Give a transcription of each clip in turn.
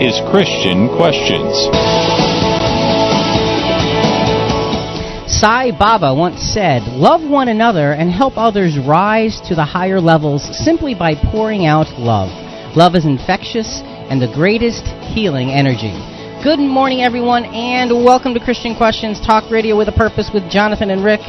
is Christian Questions. Sai Baba once said, Love one another and help others rise to the higher levels simply by pouring out love. Love is infectious and the greatest healing energy. Good morning, everyone, and welcome to Christian Questions Talk Radio with a Purpose with Jonathan and Rick.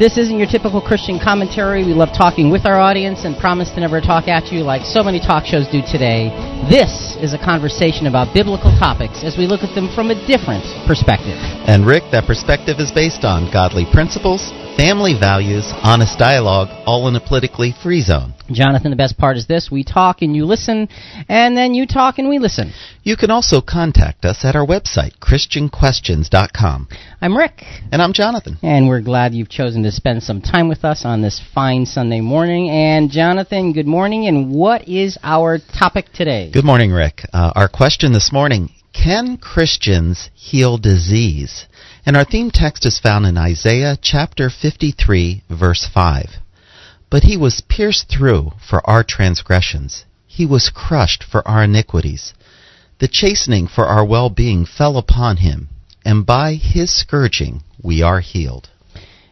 This isn't your typical Christian commentary. We love talking with our audience and promise to never talk at you like so many talk shows do today. This is a conversation about biblical topics as we look at them from a different perspective. And Rick, that perspective is based on godly principles, family values, honest dialogue, all in a politically free zone. Jonathan, the best part is this we talk and you listen, and then you talk and we listen. You can also contact us at our website, ChristianQuestions.com. I'm Rick. And I'm Jonathan. And we're glad you've chosen to spend some time with us on this fine Sunday morning. And Jonathan, good morning, and what is our topic today? Good morning, Rick. Uh, our question this morning Can Christians heal disease? And our theme text is found in Isaiah chapter 53, verse 5. But he was pierced through for our transgressions, he was crushed for our iniquities. The chastening for our well being fell upon him, and by his scourging we are healed.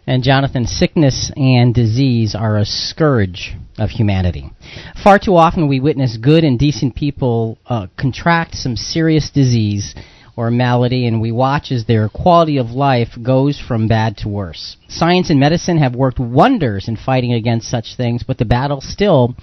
And Jonathan, sickness and disease are a scourge of humanity. Far too often we witness good and decent people uh, contract some serious disease or malady, and we watch as their quality of life goes from bad to worse. Science and medicine have worked wonders in fighting against such things, but the battle still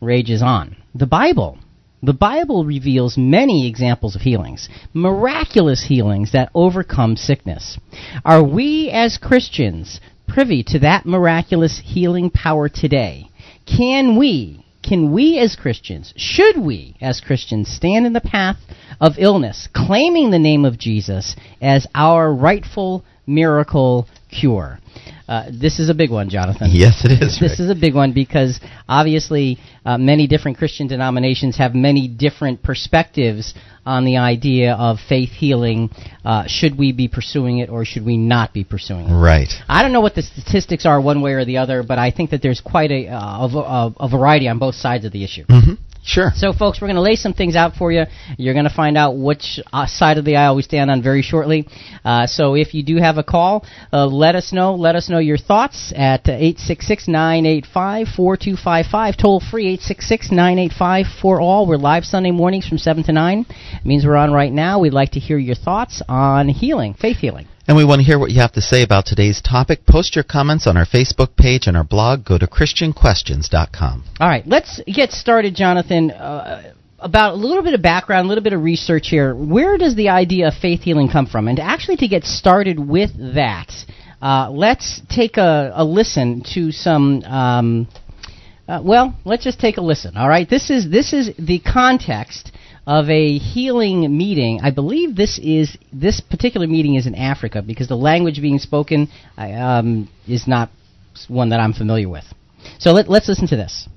rages on. The Bible. The Bible reveals many examples of healings, miraculous healings that overcome sickness. Are we as Christians privy to that miraculous healing power today? Can we can we as Christians, should we as Christians, stand in the path of illness, claiming the name of Jesus as our rightful miracle cure? Uh, this is a big one, Jonathan. Yes, it is. This is a big one because obviously uh, many different Christian denominations have many different perspectives on the idea of faith healing. Uh, should we be pursuing it or should we not be pursuing it? Right. I don't know what the statistics are one way or the other, but I think that there's quite a, uh, a, a variety on both sides of the issue. Mm-hmm. Sure. So, folks, we're going to lay some things out for you. You're going to find out which uh, side of the aisle we stand on very shortly. Uh, so, if you do have a call, uh, let us know. Let us know your thoughts at 866 985 4255. Toll free 866 985 for all. We're live Sunday mornings from 7 to 9. It means we're on right now. We'd like to hear your thoughts on healing, faith healing. And we want to hear what you have to say about today's topic. Post your comments on our Facebook page and our blog. Go to ChristianQuestions.com. All right, let's get started, Jonathan. Uh, about a little bit of background, a little bit of research here. Where does the idea of faith healing come from? And actually, to get started with that, uh, let's take a, a, listen to some. Um, uh, well, let's just take a listen. All right, this is this is the context of a healing meeting. I believe this is this particular meeting is in Africa because the language being spoken um, is not one that I'm familiar with. So let, let's listen to this.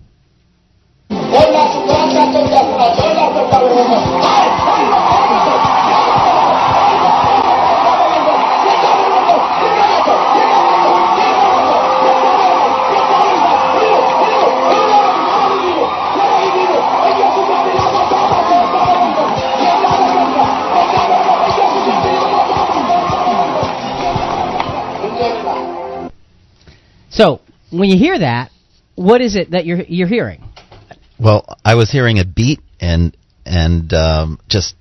So when you hear that, what is it that you're you're hearing? Well, I was hearing a beat and and um, just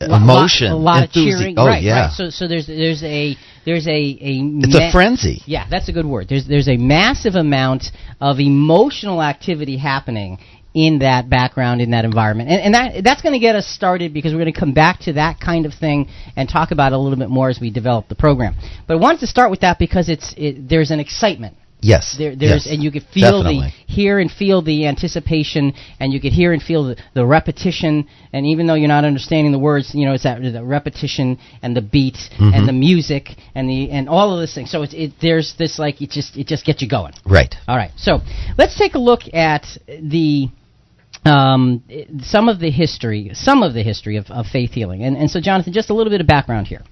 emotion, a lot, a lot of cheering. Oh right, yeah. Right. So so there's there's a there's a a it's ma- a frenzy. Yeah, that's a good word. There's there's a massive amount of emotional activity happening in that background, in that environment. And, and that that's going to get us started because we're going to come back to that kind of thing and talk about it a little bit more as we develop the program. But I wanted to start with that because it's it, there's an excitement Yes. There, there's yes, and you could feel definitely. the hear and feel the anticipation, and you could hear and feel the, the repetition. And even though you're not understanding the words, you know it's that the repetition and the beat Mm-hmm. and the music and the and all of this thing. So it's it, there's this like it just it just gets you going. Right. All right. So let's take a look at the um, some of the history, some of the history of, of faith healing. And, and so, Jonathan, just a little bit of background here.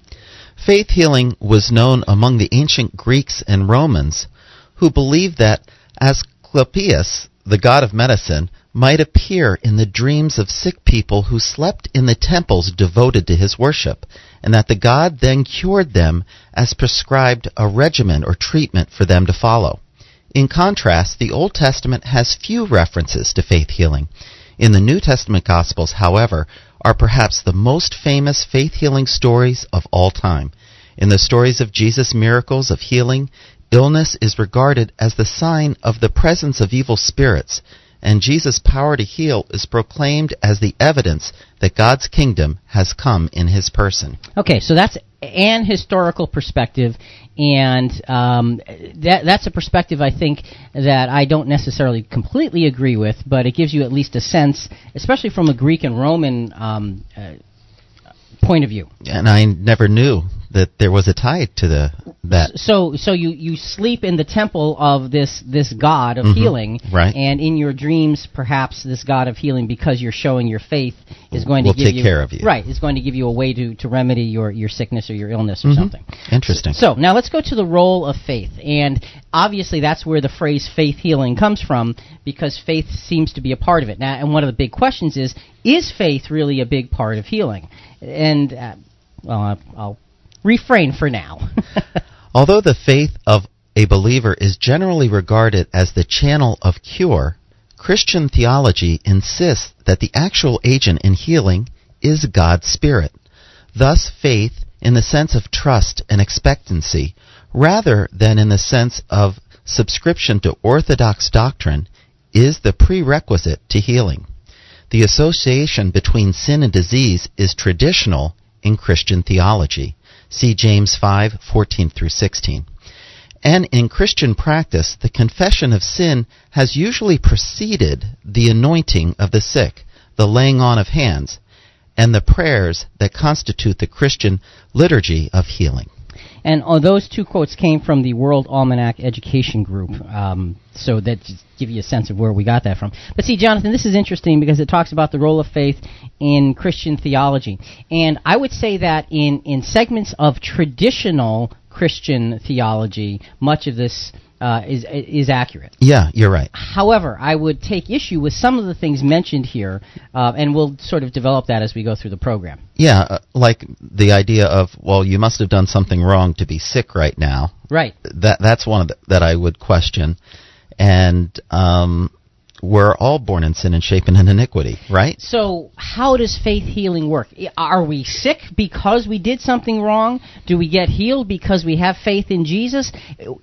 Faith healing was known among the ancient Greeks and Romans who believed that Asclepius, the god of medicine, might appear in the dreams of sick people who slept in the temples devoted to his worship, and that the god then cured them as prescribed a regimen or treatment for them to follow. In contrast, the Old Testament has few references to faith healing. In the New Testament Gospels, however, are perhaps the most famous faith healing stories of all time. In the stories of Jesus' miracles of healing, illness is regarded as the sign of the presence of evil spirits, and Jesus' power to heal is proclaimed as the evidence that God's kingdom has come in his person. Okay, so that's an historical perspective, and um, that that's a perspective I think that I don't necessarily completely agree with, but it gives you at least a sense, especially from a Greek and Roman um, uh, point of view. And I never knew that there was a tie to the that. So so you you sleep in the temple of this this god of Mhm, healing, right. And in your dreams, perhaps this god of healing, because you're showing your faith, is going Will to give take you care of you. right. Is going to give you a way to to remedy your your sickness or your illness or Mhm. something. Interesting. So now let's go to the role of faith, and obviously that's where the phrase faith healing comes from, because faith seems to be a part of it. Now, and one of the big questions is: Is faith really a big part of healing? And uh, well, I'll, I'll refrain for now. Although the faith of a believer is generally regarded as the channel of cure, Christian theology insists that the actual agent in healing is God's Spirit. Thus, faith, in the sense of trust and expectancy, rather than in the sense of subscription to orthodox doctrine, is the prerequisite to healing. The association between sin and disease is traditional in Christian theology. See James 5:14 through 16. And in Christian practice, the confession of sin has usually preceded the anointing of the sick, the laying on of hands, and the prayers that constitute the Christian liturgy of healing. And uh, those two quotes came from the World Almanac Education Group, um, so that just give you a sense of where we got that from. But see, Jonathan, this is interesting because it talks about the role of faith in Christian theology, and I would say that in in segments of traditional Christian theology, much of this uh, is is accurate. Yeah, you're right. However, I would take issue with some of the things mentioned here, uh, and we'll sort of develop that as we go through the program. Yeah, uh, like the idea of, well, you must have done something wrong to be sick right now. Right. That that's one of the, that I would question. And um, we're all born in sin and shapen in iniquity, right? So, how does faith healing work? Are we sick because we did something wrong? Do we get healed because we have faith in Jesus?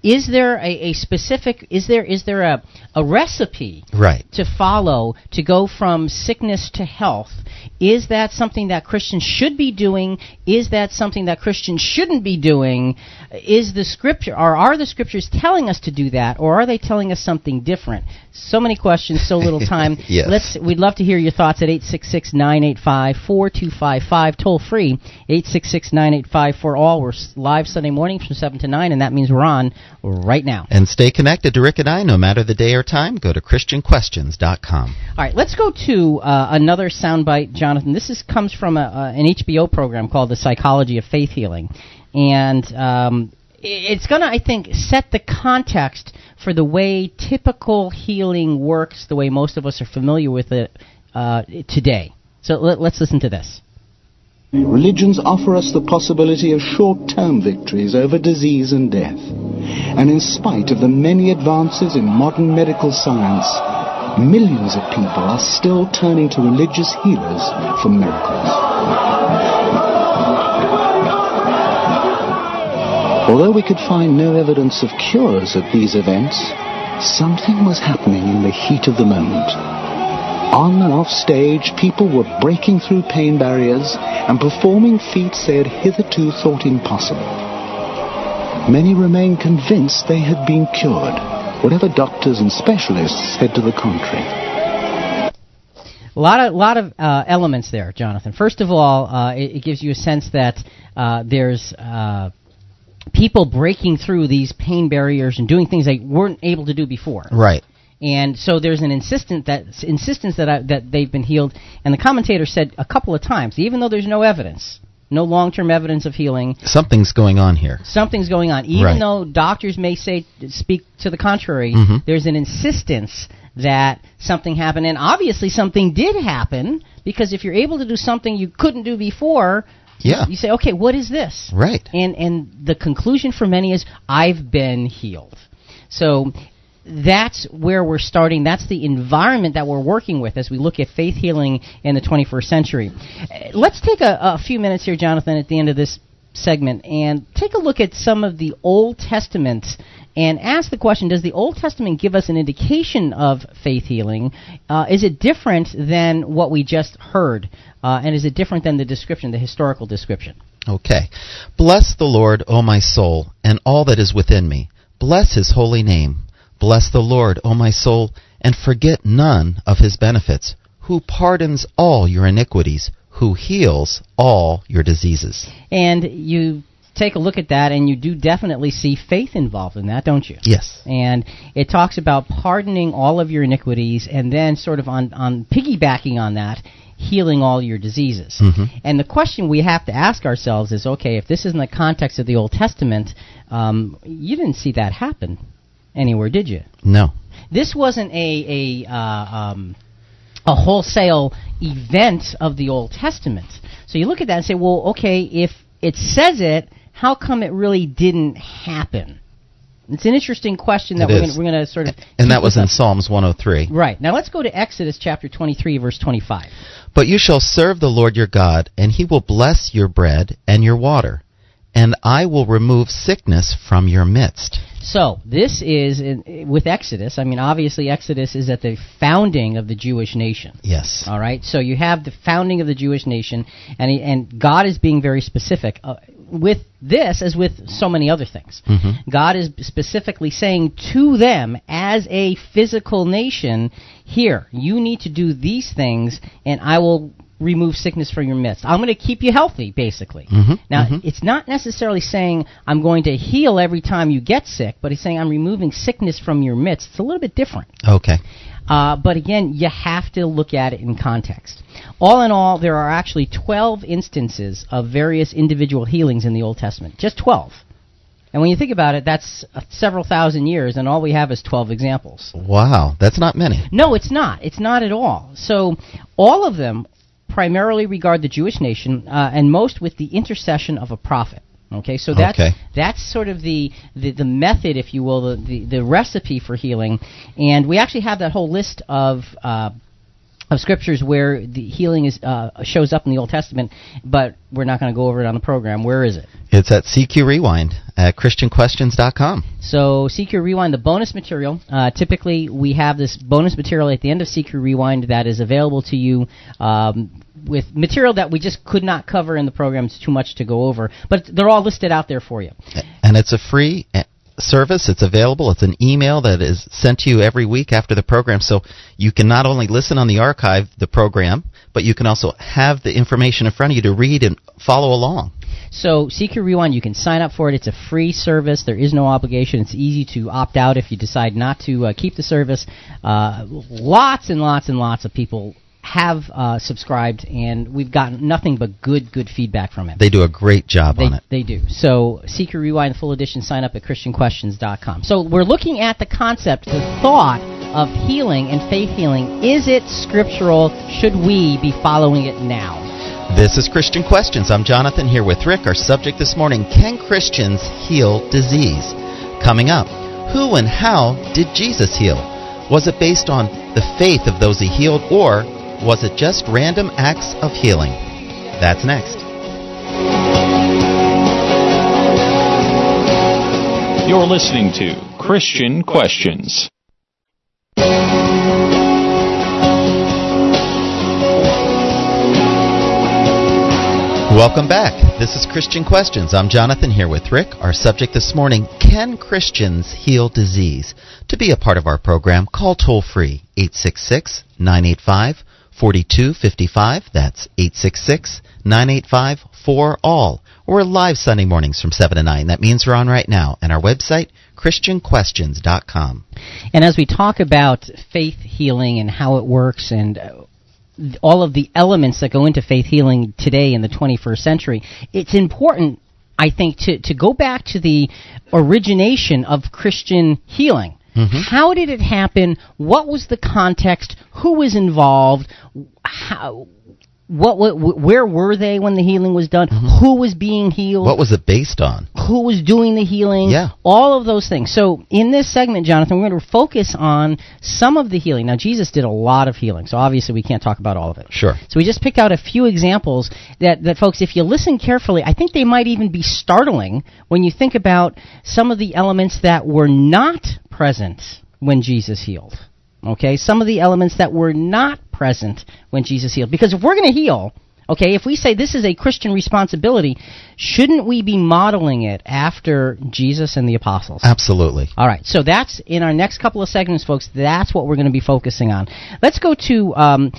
Is there a, a specific? Is there is there a a recipe Right. to follow to go from sickness to health? Is that something that Christians should be doing? Is that something that Christians shouldn't be doing? Is the scripture or are the scriptures telling us to do that or are they telling us something different? So many questions, so little time. Yes. Let's we'd love to hear your thoughts at 866-985-4255 toll free 866-985 for all. We're live Sunday mornings from 7 to 9 and that means we're on right now. And stay connected to Rick and I no matter the day or time. Go to ChristianQuestions.com. All right, let's go to uh, another soundbite, Jonathan. This is comes from a, uh, an HBO program called The Psychology of Faith Healing, and um, it's going to, I think, set the context for the way typical healing works, the way most of us are familiar with it uh, today. So let, let's listen to this. Religions offer us the possibility of short-term victories over disease and death. And in spite of the many advances in modern medical science, millions of people are still turning to religious healers for miracles. Although we could find no evidence of cures at these events, something was happening in the heat of the moment. On and off stage, people were breaking through pain barriers and performing feats they had hitherto thought impossible. Many remained convinced they had been cured, whatever doctors and specialists said to the contrary. A lot of lot of uh, elements there, Jonathan. First of all, uh, it, it gives you a sense that uh, there's uh, people breaking through these pain barriers and doing things they weren't able to do before. Right. And so there's an insistent that insistence that I, that they've been healed. And the commentator said a couple of times, even though there's no evidence, no long-term evidence of healing, Something's going on here. something's going on. Even Right. though doctors may say speak to the contrary, Mhm. there's an insistence that something happened, and obviously something did happen because if you're able to do something you couldn't do before, Yeah. you say, okay, what is this? Right. And and the conclusion for many is I've been healed. So that's where we're starting. That's the environment that we're working with as we look at faith healing in the 21st century. Uh, Let's take a, a few minutes here, Jonathan, at the end of this segment and take a look at some of the Old Testament and ask the question Does the Old Testament give us an indication of faith healing? Uh, is it different than what we just heard? Uh, and is it different than the description, the historical description? Okay. Bless the Lord, O my soul, and all that is within me. Bless his holy name. Bless the Lord, O my soul, and forget none of his benefits, who pardons all your iniquities, who heals all your diseases. And you take a look at that, and you do definitely see faith involved in that, don't you? Yes. And it talks about pardoning all of your iniquities, and then sort of on, on piggybacking on that, healing all your diseases. Mhm. And the question we have to ask ourselves is okay, if this is in the context of the Old Testament, um, you didn't see that happen anywhere, did you? No. This wasn't a a uh, um, a wholesale event of the Old Testament. So you look at that and say, well, okay, if it says it, how come it really didn't happen? It's an interesting question that It we're going to sort of. And that was in up. Psalms 103. Right now, let's go to Exodus chapter 23, verse 25. But you shall serve the Lord your God, and he will bless your bread and your water, and I will remove sickness from your midst. So this is in, with Exodus. I mean, obviously, Exodus is at the founding of the Jewish nation. Yes. All right. So you have the founding of the Jewish nation, and he, and God is being very specific uh, with this, as with so many other things. Mhm. God is specifically saying to them, as a physical nation, here you need to do these things, and I will remove sickness from your midst. I'm going to keep you healthy, basically. Mhm, Now, mhm. it's not necessarily saying I'm going to heal every time you get sick, but he's saying I'm removing sickness from your midst. It's a little bit different. Okay. Uh, but again, you have to look at it in context. All in all, there are actually 12 instances of various individual healings in the Old Testament. Just 12. And when you think about it, that's uh, several thousand years, and all we have is 12 examples. Wow, that's not many. No, it's not. It's not at all. So, all of them primarily regard the Jewish nation, uh, and most with the intercession of a prophet. Okay, so that's Okay. that's sort of the, the, the method, if you will, the, the, the recipe for healing. And we actually have that whole list of uh, of scriptures where the healing is uh, shows up in the Old Testament, but we're not going to go over it on the program. Where is it? It's at CQ Rewind at ChristianQuestions.com. So CQ Rewind, the bonus material. Uh, typically, we have this bonus material at the end of CQ Rewind that is available to you um, with material that we just could not cover in the program. It's too much to go over, but they're all listed out there for you. And it's a free uh, service. It's available. It's an email that is sent to you every week after the program. So you can not only listen on the archive, the program, but you can also have the information in front of you to read and follow along. So CQ Rewind, you can sign up for it. It's a free service. There is no obligation. It's easy to opt out if you decide not to uh, keep the service. Uh, lots and lots and lots of people have uh, subscribed, and we've gotten nothing but good, good feedback from it. They do a great job They, on it. they do. So, CQ Rewind Full Edition, sign up at ChristianQuestions.com. So, we're looking at the concept, the thought of healing and faith healing. Is it scriptural? Should we be following it now? This is Christian Questions. I'm Jonathan here with Rick. Our subject this morning Can Christians heal disease? Coming up, who and how did Jesus heal? Was it based on the faith of those he healed, or was it just random acts of healing? That's next. You're listening to Christian Questions. Welcome back. This is Christian Questions. I'm Jonathan here with Rick. Our subject this morning Can Christians heal disease? To be a part of our program, call toll free 866 985 4255. That's 866 985 4 all. We're live Sunday mornings from 7 to 9. That means we're on right now. And our website, ChristianQuestions.com. And as we talk about faith healing and how it works and uh, all of the elements that go into faith healing today in the 21st century, it's important, I think, to, to go back to the origination of Christian healing. Mm-hmm. How did it happen? What was the context? Who was involved? How? What, what, where were they when the healing was done? Mm-hmm. Who was being healed? What was it based on? who was doing the healing, Yeah. all of those things. So in this segment, Jonathan, we're going to focus on some of the healing. Now, Jesus did a lot of healing, so obviously we can't talk about all of it. Sure. So we just picked out a few examples that, that folks, if you listen carefully, I think they might even be startling when you think about some of the elements that were not present when Jesus healed. Okay, some of the elements that were not present when Jesus healed. Because if we're going to heal, okay, if we say this is a Christian responsibility, shouldn't we be modeling it after Jesus and the apostles? Absolutely. All right, so that's in our next couple of segments, folks. That's what we're going to be focusing on. Let's go to um,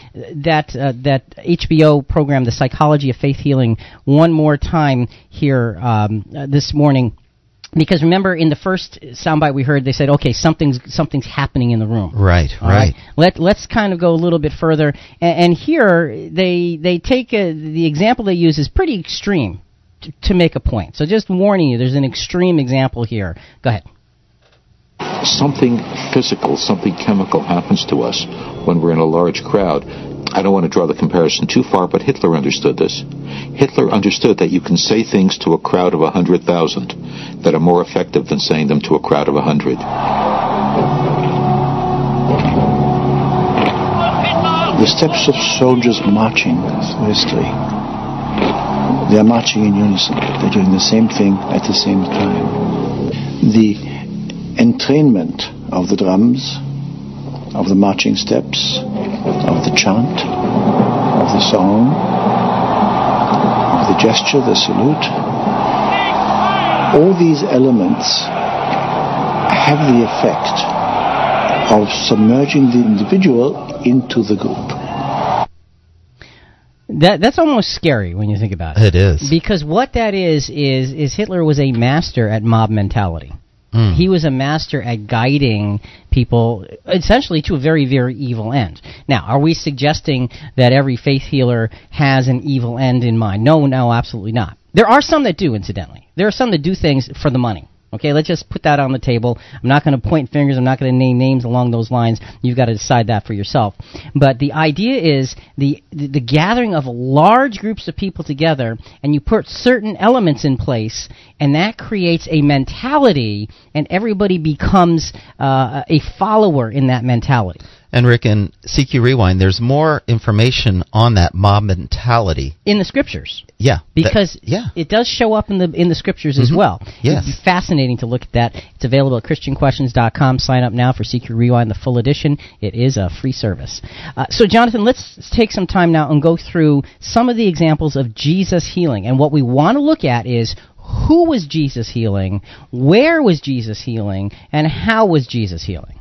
that uh, that HBO program, The Psychology of Faith Healing, one more time here um, uh, this morning. Because remember, in the first soundbite we heard, they said, "Okay, something's something's happening in the room." Right, All right. Let Let's kind of go a little bit further, and, and here they they take a, the example they use is pretty extreme to, to make a point. So just warning you, there's an extreme example here. Go ahead. something physical, something chemical happens to us when we're in a large crowd. I don't want to draw the comparison too far, but Hitler understood this. Hitler understood that you can say things to a crowd of a hundred thousand that are more effective than saying them to a crowd of a hundred. The steps of soldiers marching history. They are marching in unison. They're doing the same thing at the same time. The entrainment of the drums, of the marching steps, of the chant, of the song, of the gesture, the salute. All these elements have the effect of submerging the individual into the group. That that's almost scary when you think about it. It is. Because what that is is is Hitler was a master at mob mentality. Mm. He was a master at guiding people essentially to a very, very evil end. Now, are we suggesting that every faith healer has an evil end in mind? No, no, absolutely not. There are some that do, incidentally. There are some that do things for the money. Okay, let's just put that on the table. I'm not going to point fingers. I'm not going to name names along those lines. You've got to decide that for yourself. But the idea is the, the the gathering of large groups of people together, and you put certain elements in place, and that creates a mentality, and everybody becomes uh, a follower in that mentality. And Rick, in CQ Rewind, there's more information on that mob mentality. In the scriptures, Yeah. that- because yeah. it does show up in the in the scriptures as Mhm. well. Yes. Be fascinating to look at that. It's available at christianquestions.com. Sign up now for CQ Rewind, the full edition. It is a free service. Uh, so, Jonathan, let's take some time now and go through some of the examples of Jesus healing. And what we want to look at is who was Jesus healing, where was Jesus healing, and how was Jesus healing.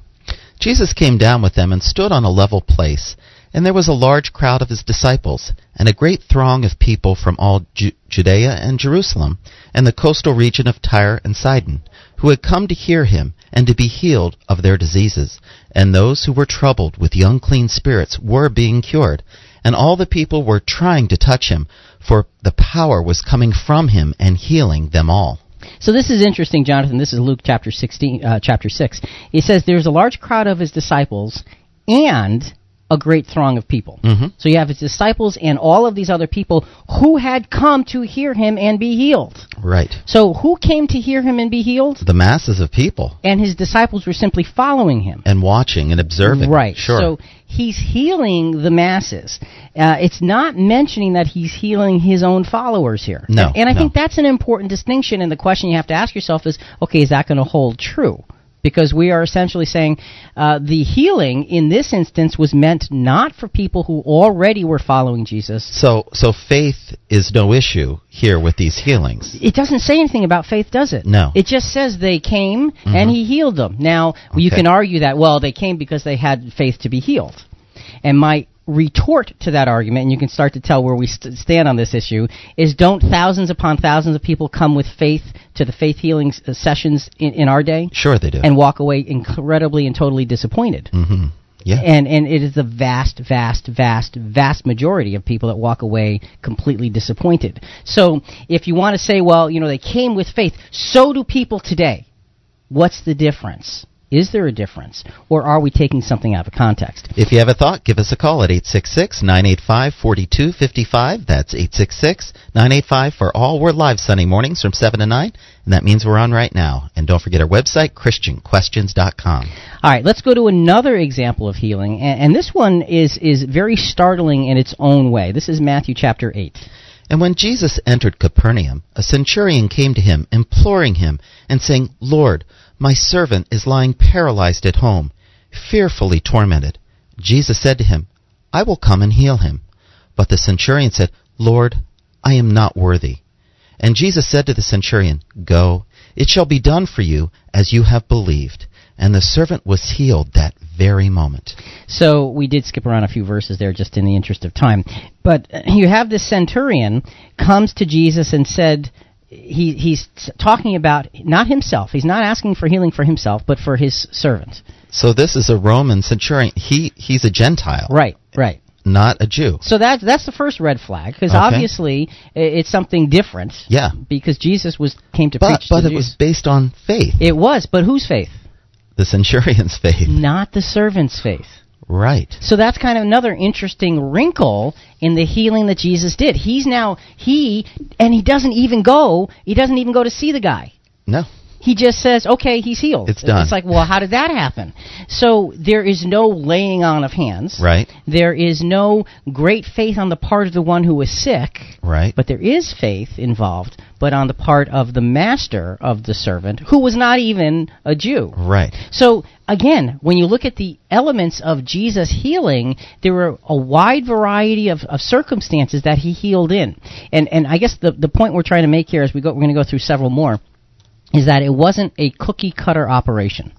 Jesus came down with them and stood on a level place, and there was a large crowd of his disciples, and a great throng of people from all Ju- Judea and Jerusalem, and the coastal region of Tyre and Sidon, who had come to hear him and to be healed of their diseases. And those who were troubled with the unclean spirits were being cured, and all the people were trying to touch him, for the power was coming from him and healing them all. So this is interesting, Jonathan. This is Luke chapter sixteen, uh, chapter six. It says there's a large crowd of his disciples and a great throng of people. Mhm. So you have his disciples and all of these other people who had come to hear him and be healed. Right. So who came to hear him and be healed? The masses of people, And his disciples were simply following him. and watching and observing. Right. Sure. So he's healing the masses. Uh, it's not mentioning that he's healing his own followers here. No, And I no. think that's an important distinction. And the question you have to ask yourself is, okay, is that going to hold true? Because we are essentially saying uh, the healing in this instance was meant not for people who already were following Jesus. So, so faith is no issue here with these healings. It doesn't say anything about faith, does it? No. It just says they came and he healed them. Now, you can argue that, well, they came because they had faith to be healed. And my retort to that argument, and you can start to tell where we st- stand on this issue, is don't thousands upon thousands of people come with faith to the faith healing s- uh, sessions in, in our day Sure, they do. and walk away incredibly and totally disappointed? hmm Yeah. And and it is the vast, vast, vast, vast majority of people that walk away completely disappointed. So if you want to say, well, you know, they came with faith, so do people today. What's the difference? Is there a difference? Or are we taking something out of context? If you have a thought, give us a call at 866 985 4255. That's 866 985 for all. We're live Sunday mornings from 7 to 9, and that means we're on right now. And don't forget our website, ChristianQuestions.com. All right, let's go to another example of healing, and, and this one is is very startling in its own way. This is Matthew chapter eight. And when Jesus entered Capernaum, a centurion came to him, imploring him, and saying, Lord, my servant is lying paralyzed at home, fearfully tormented. Jesus said to him, I will come and heal him. But the centurion said, Lord, I am not worthy. And Jesus said to the centurion, Go, it shall be done for you as you have believed. And the servant was healed that very moment. So we did skip around a few verses there just in the interest of time. But you have this centurion comes to Jesus and said, he, he's talking about not himself. He's not asking for healing for himself, but for his servant. So this is a Roman centurion. He he's a Gentile. Right, right. Not a Jew. So that's that's the first red flag because Okay. obviously it's something different. Yeah. Because Jesus was came to But preach but to it the was based on faith. It was, but whose faith? The centurion's faith. Not the servant's faith. Right. So that's kind of another interesting wrinkle in the healing that Jesus did. He's now he and he doesn't even go. He doesn't even go to see the guy. No. He just says, "Okay, he's healed." It's done. It's like, well, how did that happen? So there is no laying on of hands. Right. There is no great faith on the part of the one who was sick. Right. But there is faith involved, but on the part of the master of the servant, who was not even a Jew. Right. So again, when you look at the elements of Jesus healing, there were a wide variety of, of circumstances that he healed in. And and I guess the the point we're trying to make here is we go we're going to go through several more is that it wasn't a cookie cutter operation.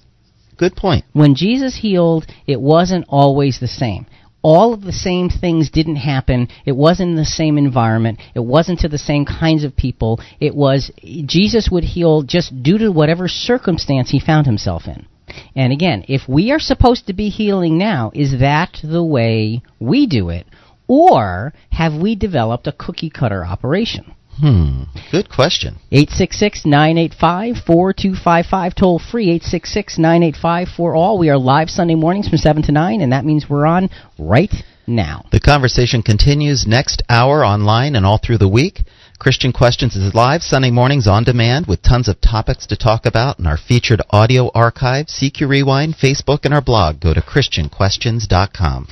Good point. When Jesus healed, it wasn't always the same. All of the same things didn't happen. It wasn't in the same environment. It wasn't to the same kinds of people. It was Jesus would heal just due to whatever circumstance he found himself in. And again, if we are supposed to be healing now, is that the way we do it? Or have we developed a cookie cutter operation? Hmm. Good question. 866-985-4255 toll free 866-985 for all we are live sunday mornings from 7 to 9 and that means we're on right now The conversation continues next hour online and all through the week. Christian Questions is live Sunday mornings on demand with tons of topics to talk about in our featured audio archive, CQ Rewind, Facebook, and our blog. Go to ChristianQuestions.com.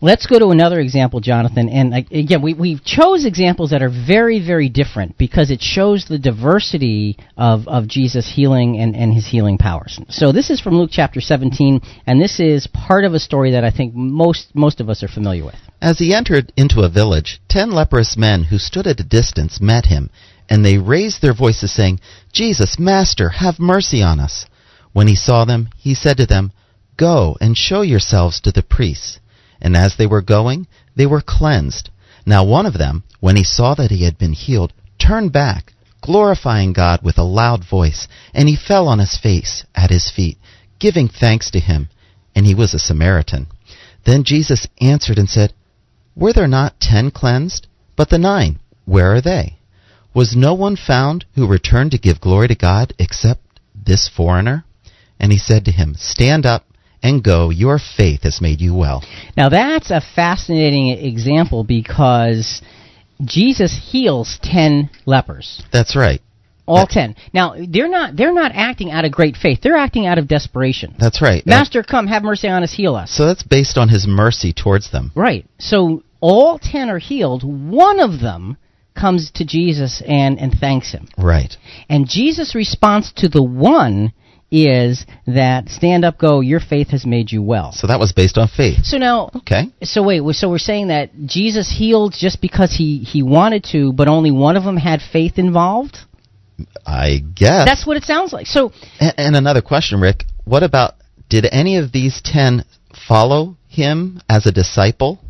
let's go to another example jonathan and again we, we chose examples that are very very different because it shows the diversity of, of jesus healing and, and his healing powers so this is from luke chapter 17 and this is part of a story that i think most most of us are familiar with As he entered into a village, ten leprous men who stood at a distance met him, and they raised their voices, saying, Jesus, Master, have mercy on us. When he saw them, he said to them, Go and show yourselves to the priests. And as they were going, they were cleansed. Now one of them, when he saw that he had been healed, turned back, glorifying God with a loud voice, and he fell on his face at his feet, giving thanks to him. And he was a Samaritan. Then Jesus answered and said, were there not ten cleansed? But the nine, where are they? Was no one found who returned to give glory to God except this foreigner? And he said to him, Stand up and go, your faith has made you well. Now that's a fascinating example because Jesus heals 10 lepers. That's right. All 10. Now, they're not they're not acting out of great faith. They're acting out of desperation. That's right. Master, come, have mercy on us, heal us. So that's based on his mercy towards them. Right. So all 10 are healed. One of them comes to Jesus and and thanks him. Right. And Jesus' response to the one is that stand up go your faith has made you well. So that was based on faith. So now Okay. So wait, so we're saying that Jesus healed just because he he wanted to, but only one of them had faith involved. I guess. That's what it sounds like. So and, and another question, Rick. What about, did any of these ten follow him as a disciple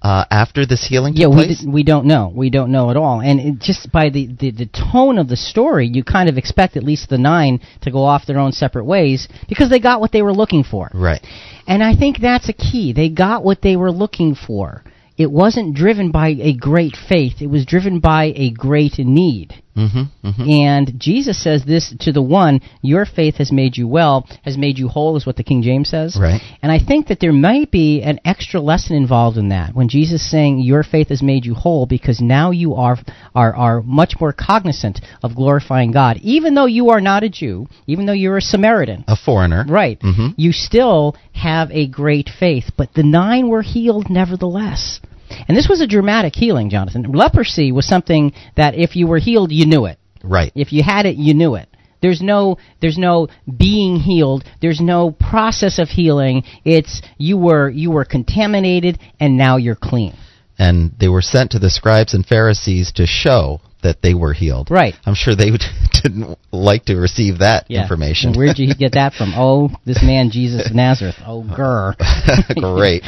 uh, after this healing yeah, we did, we don't know. We don't know at all. And it, just by the, the the tone of the story, you kind of expect at least the nine to go off their own separate ways because they got what they were looking for. Right. And I think that's a key. They got what they were looking for. It wasn't driven by a great faith. It was driven by a great need. Mm-hmm, mm-hmm. And Jesus says this to the one, Your faith has made you well, has made you whole, is what the King James says. Right. And I think that there might be an extra lesson involved in that when Jesus is saying, Your faith has made you whole, because now you are, are, are much more cognizant of glorifying God. Even though you are not a Jew, even though you're a Samaritan, A foreigner. Right. Mm-hmm. You still have a great faith, but the nine were healed nevertheless. And this was a dramatic healing, Jonathan. Leprosy was something that if you were healed, you knew it. Right. If you had it, you knew it. There's no there's no being healed. There's no process of healing. It's you were you were contaminated and now you're clean. And they were sent to the scribes and Pharisees to show that they were healed. Right. I'm sure they would, didn't like to receive that Yeah. information. Where'd you get that from? Oh, this man Jesus of Nazareth. Oh, grr. Great.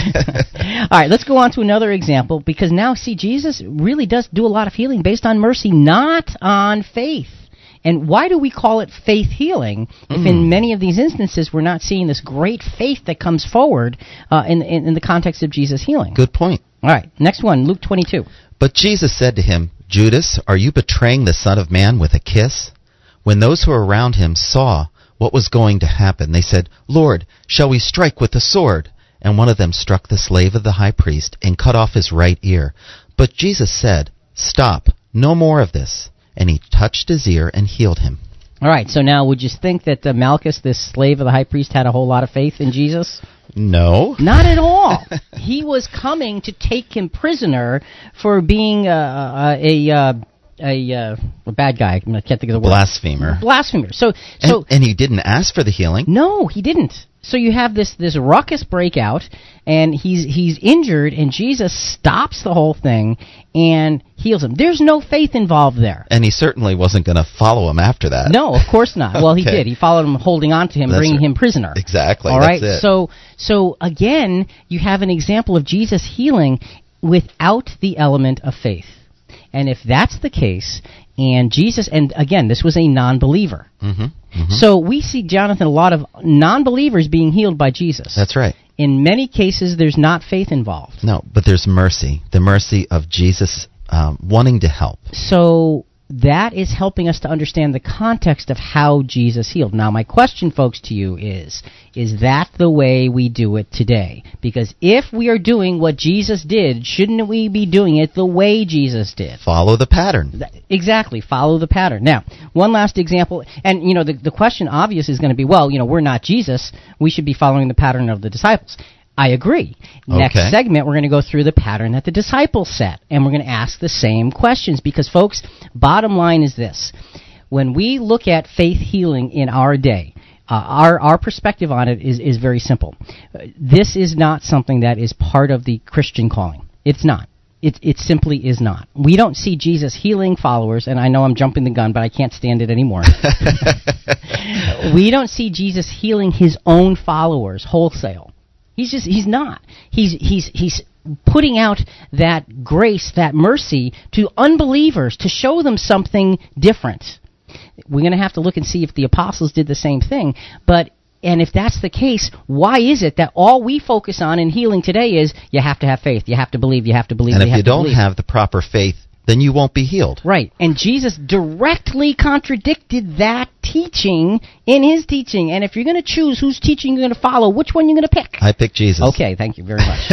All right, let's go on to another example because now, see, Jesus really does do a lot of healing based on mercy, not on faith. And why do we call it faith healing if in many of these instances we're not seeing this great faith that comes forward uh, in, in, in the context of Jesus healing? Good point. All right, next one, Luke 22. But Jesus said to him, Judas, are you betraying the Son of Man with a kiss? When those who were around him saw what was going to happen, they said, Lord, shall we strike with the sword? And one of them struck the slave of the high priest and cut off his right ear. But Jesus said, Stop, no more of this. And he touched his ear and healed him. All right, so now would you think that uh, Malchus, this slave of the high priest, had a whole lot of faith in Jesus? No. Not at all. he was coming to take him prisoner for being uh, uh, a uh, a, uh, a bad guy. I can't think of the word. Blasphemer. Blasphemer. So And, so and he didn't ask for the healing. no, he didn't. So you have this this ruckus breakout, and he's he's injured, and Jesus stops the whole thing and heals him. There's no faith involved there. And he certainly wasn't going to follow him after that. No, of course not. Well, he did. He followed him, holding on to him, That's bringing right. him prisoner. Exactly. All right. So so again, you have an example of Jesus healing without the element of faith. And if that's the case, and Jesus, and again, this was a non-believer. Mm-hmm. Mhm, So we see Jonathan a lot of non-believers being healed by Jesus. That's right. In many cases, there's not faith involved. No, but there's mercy. The mercy of Jesus um, wanting to help. So that is helping us to understand the context of how Jesus healed. Now, my question, folks, to you is Is that the way we do it today? Because if we are doing what Jesus did, shouldn't we be doing it the way Jesus did? Follow the pattern. Exactly. Follow the pattern. Now, one last example, and you know, the, the question obvious is going to be, well, you know, we're not Jesus. We should be following the pattern of the disciples. I agree. Next segment, we're going to go through the pattern that the disciples set, and we're going to ask the same questions because, folks, bottom line is this: when we look at faith healing in our day. Uh, our our perspective on it is, is very simple. Uh, this is not something that is part of the Christian calling. It's not. It, it simply is not. We don't see Jesus healing followers, and I know I'm jumping the gun, but I can't stand it anymore. we don't see Jesus healing his own followers wholesale. He's just he's not. He's he's he's putting out that grace, that mercy to unbelievers to show them something different. We're going to have to look and see if the apostles did the same thing, but and if that's the case, why is it that all we focus on in healing today is you have to have faith, you have to believe, you have to believe, And you if have you don't believe. have the proper faith, then you won't be healed. Right. And Jesus directly contradicted that teaching in his teaching. And if you're going to choose whose teaching you're going to follow, which one you're going to pick? I pick Jesus. Okay, thank you very much.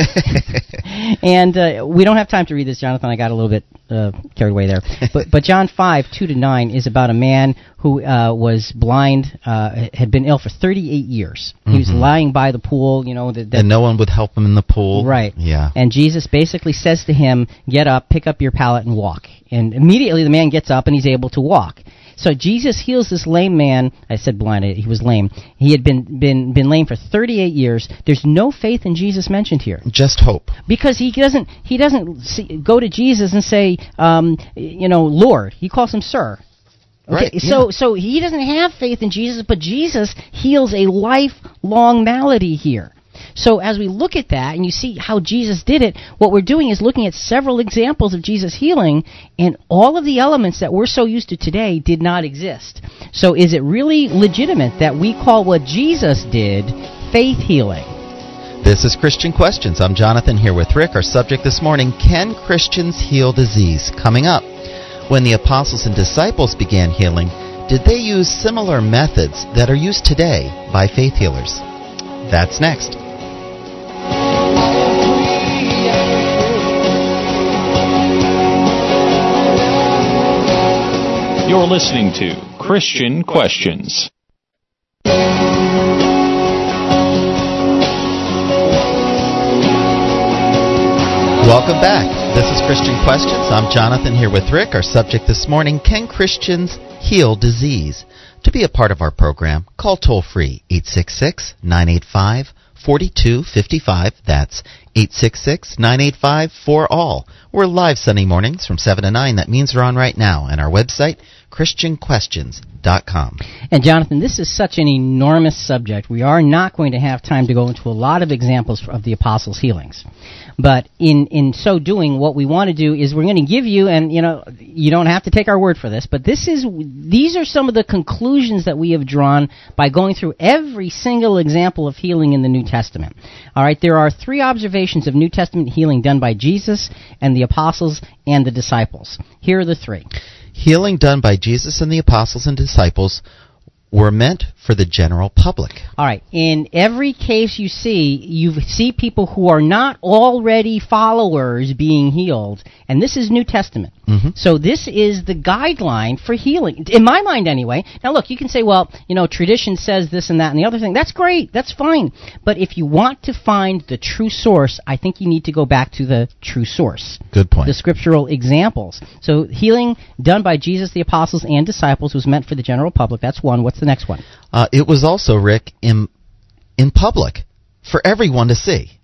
and uh, we don't have time to read this, Jonathan. I got a little bit uh, carried away there. But but John five two to nine is about a man who uh, was blind, uh, had been ill for 38 years. He was lying by the pool. You know that. that and no one would help him in the pool. Right. Yeah. And Jesus basically says to him, "Get up, pick up your pallet, and walk." And immediately the man gets up and he's able to walk. So Jesus heals this lame man. I said blind. He was lame. He had been been been lame for 38 years. There's no faith in Jesus mentioned here Just hope. because he doesn't he doesn't see, go to Jesus and say, um, you know, Lord. He calls him Sir. Okay, Right, so so he doesn't have faith in Jesus, but Jesus heals a lifelong malady here. So as we look at that and you see how Jesus did it, what we're doing is looking at several examples of Jesus healing, and all of the elements that we're so used to today did not exist. So is it really legitimate that we call what Jesus did faith healing? This is Christian Questions. I'm Jonathan here with Rick. Our subject this morning Can Christians heal disease? Coming up. When the apostles and disciples began healing, did they use similar methods that are used today by faith healers? That's next. You're listening to Christian Questions. Welcome back. This is Christian Questions. I'm Jonathan here with Rick. Our subject this morning Can Christians heal disease? To be a part of our program, call toll free 866 985 4255. That's 866 985 4 all. We're live Sunday mornings from 7 to 9. That means we're on right now. And our website, ChristianQuestions.com. And Jonathan, this is such an enormous subject. We are not going to have time to go into a lot of examples of the apostles' healings. But in, in so doing, what we want to do is we're going to give you, and you know, you don't have to take our word for this, but this is, these are some of the conclusions that we have drawn by going through every single example of healing in the New Testament. Alright, there are three observations of New Testament healing done by Jesus and the apostles and the disciples. Here are the three. Healing done by Jesus and the apostles and disciples were meant for the general public. All right. In every case you see, you see people who are not already followers being healed, and this is New Testament. Mm-hmm. So this is the guideline for healing, in my mind anyway. Now look, you can say, well, you know, tradition says this and that and the other thing. That's great. That's fine. But if you want to find the true source, I think you need to go back to the true source Good point. the scriptural examples. So healing done by Jesus, the apostles, and disciples was meant for the general public. That's one. What's the next one? Uh, it was also, Rick, in, in public for everyone to see.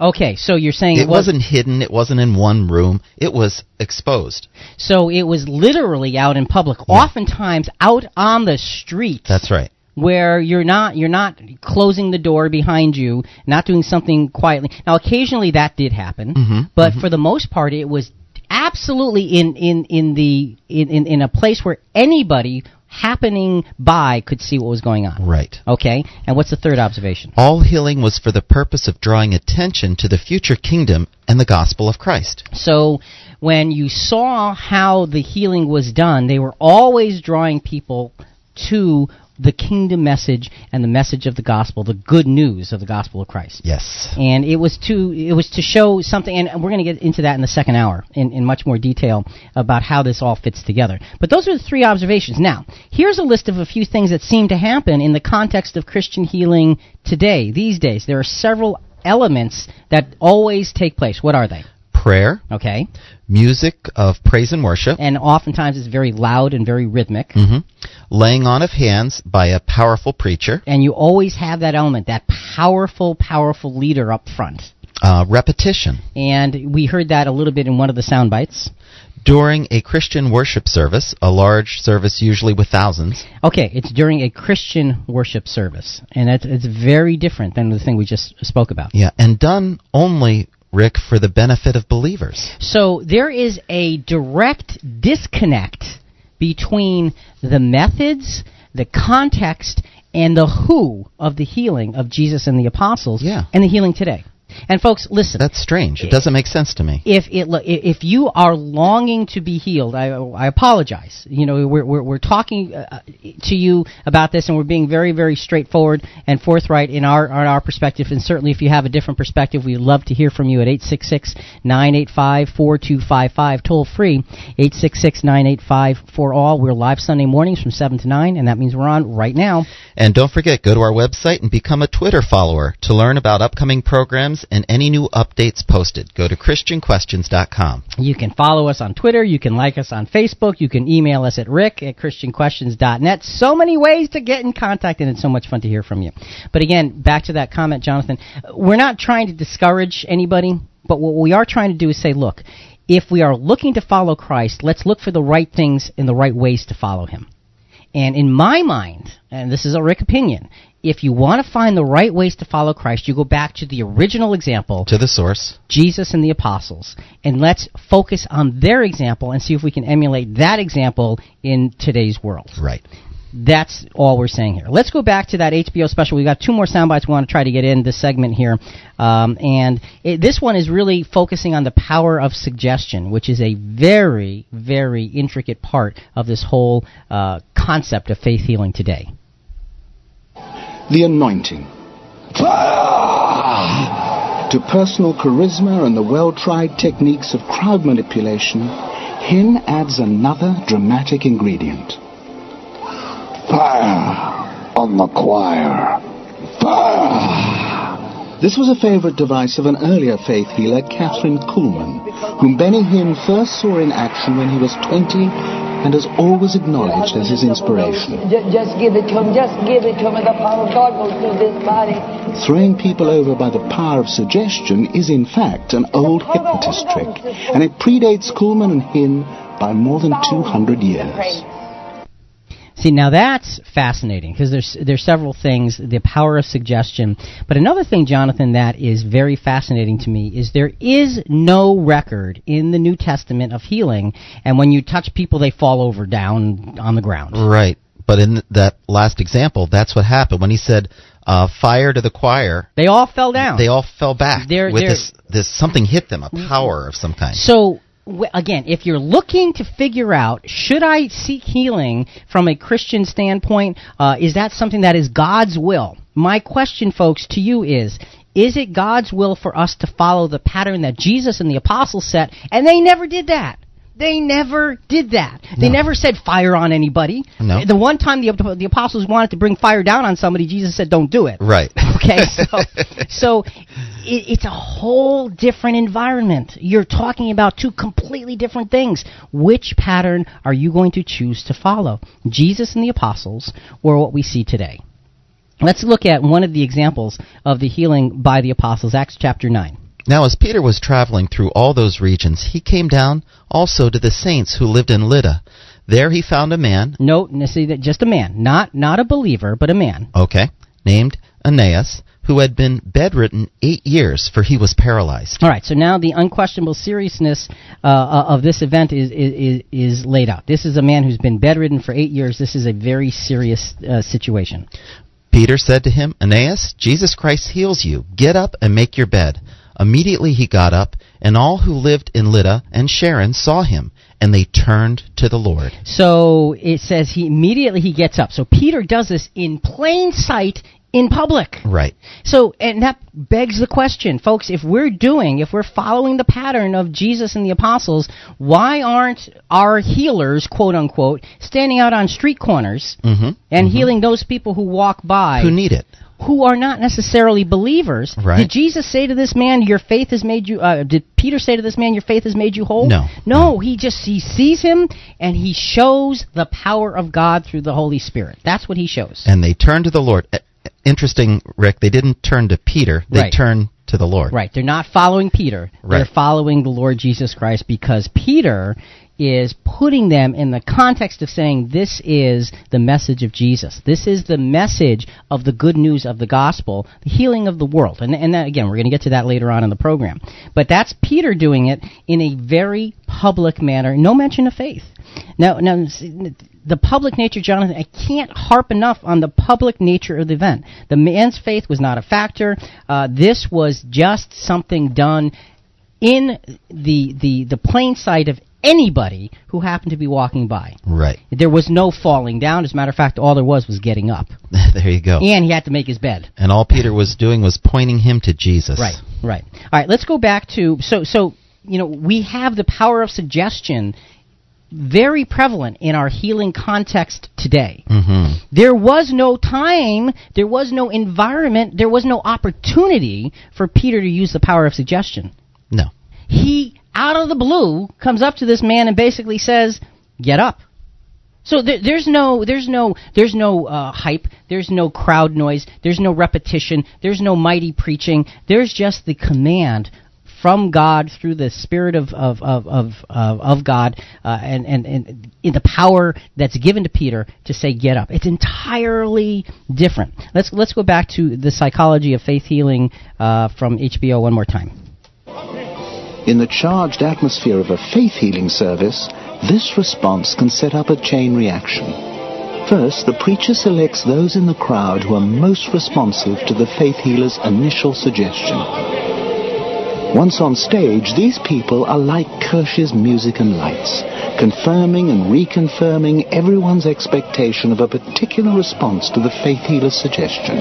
Okay, so you're saying It was, wasn't hidden. It wasn't in one room. It was exposed. so it was literally out in public, oftentimes out on the street. That's right. where you're not you're not closing the door behind you, not doing something quietly. Now, occasionally that did happen, Mhm, but for the most part, it was absolutely in in in the in, in in a place where anybody happening by could see what was going on. Right. Okay, and what's the third observation? All healing was for the purpose of drawing attention to the future kingdom and the gospel of Christ. So when you saw how the healing was done, they were always drawing people to the kingdom message and the message of the gospel, the good news of the gospel of Christ. Yes. And it was to it was to show something, and we're going to get into that in the second hour in, in much more detail about how this all fits together. But those are the three observations. Now, here's a list of a few things that seem to happen in the context of Christian healing today, these days. There are several elements that always take place. What are they? Prayer, Okay, music of praise and worship, and oftentimes it's very loud and very rhythmic. mhm, laying on of hands by a powerful preacher, And you always have that element, that powerful, powerful leader up front. uh, repetition. And we heard that a little bit in one of the sound bites. During a Christian worship service, a large service usually with thousands, Okay, it's during a Christian worship service, and it's, it's very different than the thing we just spoke about. yeah, and done only, Rick, for the benefit of believers. So there is a direct disconnect between the methods, the context, and the who of the healing of Jesus and the apostles, Yeah. and the healing today. And folks, listen. That's strange. It doesn't make sense to me. if it if you are longing to be healed, I I apologize. You know, we're we're, we're talking uh, to you about this, and we're being very very straightforward and forthright in our in our perspective. And certainly, if you have a different perspective, we'd love to hear from you at 866-985-4255, toll free 866-985 all. We're live Sunday mornings from seven to nine, and that means we're on right now. And don't forget, go to our website and become a Twitter follower to learn about upcoming programs and any new updates posted. Go to ChristianQuestions.com. You can follow us on Twitter. You can like us on Facebook. You can email us at rick at christianquestions.net. So many ways to get in contact, and it's so much fun to hear from you. But again, back to that comment, Jonathan. We're not trying to discourage anybody, but what we are trying to do is say, look, if we are looking to follow Christ, let's look for the right things and the right ways to follow Him. And in my mind, and this is a Rick opinion, if you want to find the right ways to follow Christ, you go back to the original example, To the source. Jesus and the apostles, and let's focus on their example and see if we can emulate that example in today's world. Right. That's all we're saying here. Let's go back to that HBO special. We got two more sound bites we want to try to get in this segment here, um, and it, this one is really focusing on the power of suggestion, which is a very, very intricate part of this whole uh, concept of faith healing today. The anointing. To personal charisma and the well-tried techniques of crowd manipulation, Hinn adds another dramatic ingredient. Fire on the choir. Fire. This was a favorite device of an earlier faith healer, Kathryn Kuhlman, whom Benny Hinn first saw in action when he was 20 and has always acknowledged as his inspiration. Ju- Just give it to him. Just give it to him, and the power of God will through this body. Throwing people over by the power of suggestion is in fact an old hypnotist trick, and it predates Kuhlman and Hinn by more than 200 years. See, now that's fascinating because there's there's several things, the power of suggestion. But another thing, Jonathan, that is very fascinating to me is there is no record in the New Testament of healing, and when you touch people, they fall over down on the ground. Right. But in that last example, that's what happened when he said, uh, "Fire to the choir." They all fell down. They all fell back They're- with they're- this. This something hit them, a power of some kind. So again, if you're looking to figure out should I seek healing from a Christian standpoint, uh, is that something that is God's will? My question, folks, to you is. Is it God's will for us to follow the pattern that Jesus and the apostles set? And they never did that. They never did that. They never said fire on anybody. No. The one time the, the apostles wanted to bring fire down on somebody, Jesus said, "Don't do it." Right. Okay, so so it, it's a whole different environment. You're talking about two completely different things. Which pattern are you going to choose to follow? Jesus and the apostles, or what we see today? Let's look at one of the examples of the healing by the apostles, Acts chapter 9. Now, as Peter was traveling through all those regions, he came down also to the saints who lived in Lydda. There he found a man, No, see that just a man, not not a believer, but a man. okay, named Aeneas, who had been bedridden eight years, for he was paralyzed. All right, so now the unquestionable seriousness uh, uh, of this event is, is is laid out. This is a man who's been bedridden for eight years. This is a very serious uh, situation. Peter said to him, Aeneas, Jesus Christ heals you. Get up and make your bed. Immediately he got up, and all who lived in Lydda and Sharon saw him, and they turned to the Lord. So it says he immediately he gets up. So Peter does this in plain sight in public. Right. So, and that begs the question, folks, if we're doing, if we're following the pattern of Jesus and the apostles, why aren't our healers, quote unquote, standing out on street corners hmm and healing those people who walk by Who need it? Who are not necessarily believers? Right. Did Jesus say to this man, "Your faith has made you"? Uh, did Peter say to this man, "Your faith has made you whole"? No. No, he just he sees him and he shows the power of God through the Holy Spirit. That's what he shows. And they turn to the Lord. Uh, Interesting, Rick, they didn't turn to Peter, they Right. turned to the Lord. Right. They're not following Peter. Right. They're following the Lord Jesus Christ because Peter is putting them in the context of saying this is the message of Jesus. This is the message of the good news of the gospel, the healing of the world. And, and that, again, we're going to get to that later on in the program. But that's Peter doing it in a very public manner, no mention of faith. Now, now the public nature, Jonathan, I can't harp enough on the public nature of the event. The man's faith was not a factor. Uh, this was just something done in the, the, the plain sight of anybody who happened to be walking by. Right. There was no falling down. As a matter of fact, all there was was getting up. there you go. And he had to make his bed. And all Peter was doing was pointing him to Jesus. Right, right. All right, let's go back to so so you know we have the power of suggestion very prevalent in our healing context today. hmm There was no time, there was no environment, there was no opportunity for Peter to use the power of suggestion. No. He out of the blue comes up to this man and basically says, "Get up." So there, there's no, there's no, there's no uh, hype. There's no crowd noise. There's no repetition. There's no mighty preaching. There's just the command from God through the Spirit of of of of, of, of God uh, and, and and in the power that's given to Peter to say, "Get up." It's entirely different. Let's let's go back to the psychology of faith healing uh, from HBO one more time. In the charged atmosphere of a faith healing service, this response can set up a chain reaction. First, the preacher selects those in the crowd who are most responsive to the faith healer's initial suggestion. Once on stage, these people are like Kirsch's music and lights, confirming and reconfirming everyone's expectation of a particular response to the faith healer's suggestion.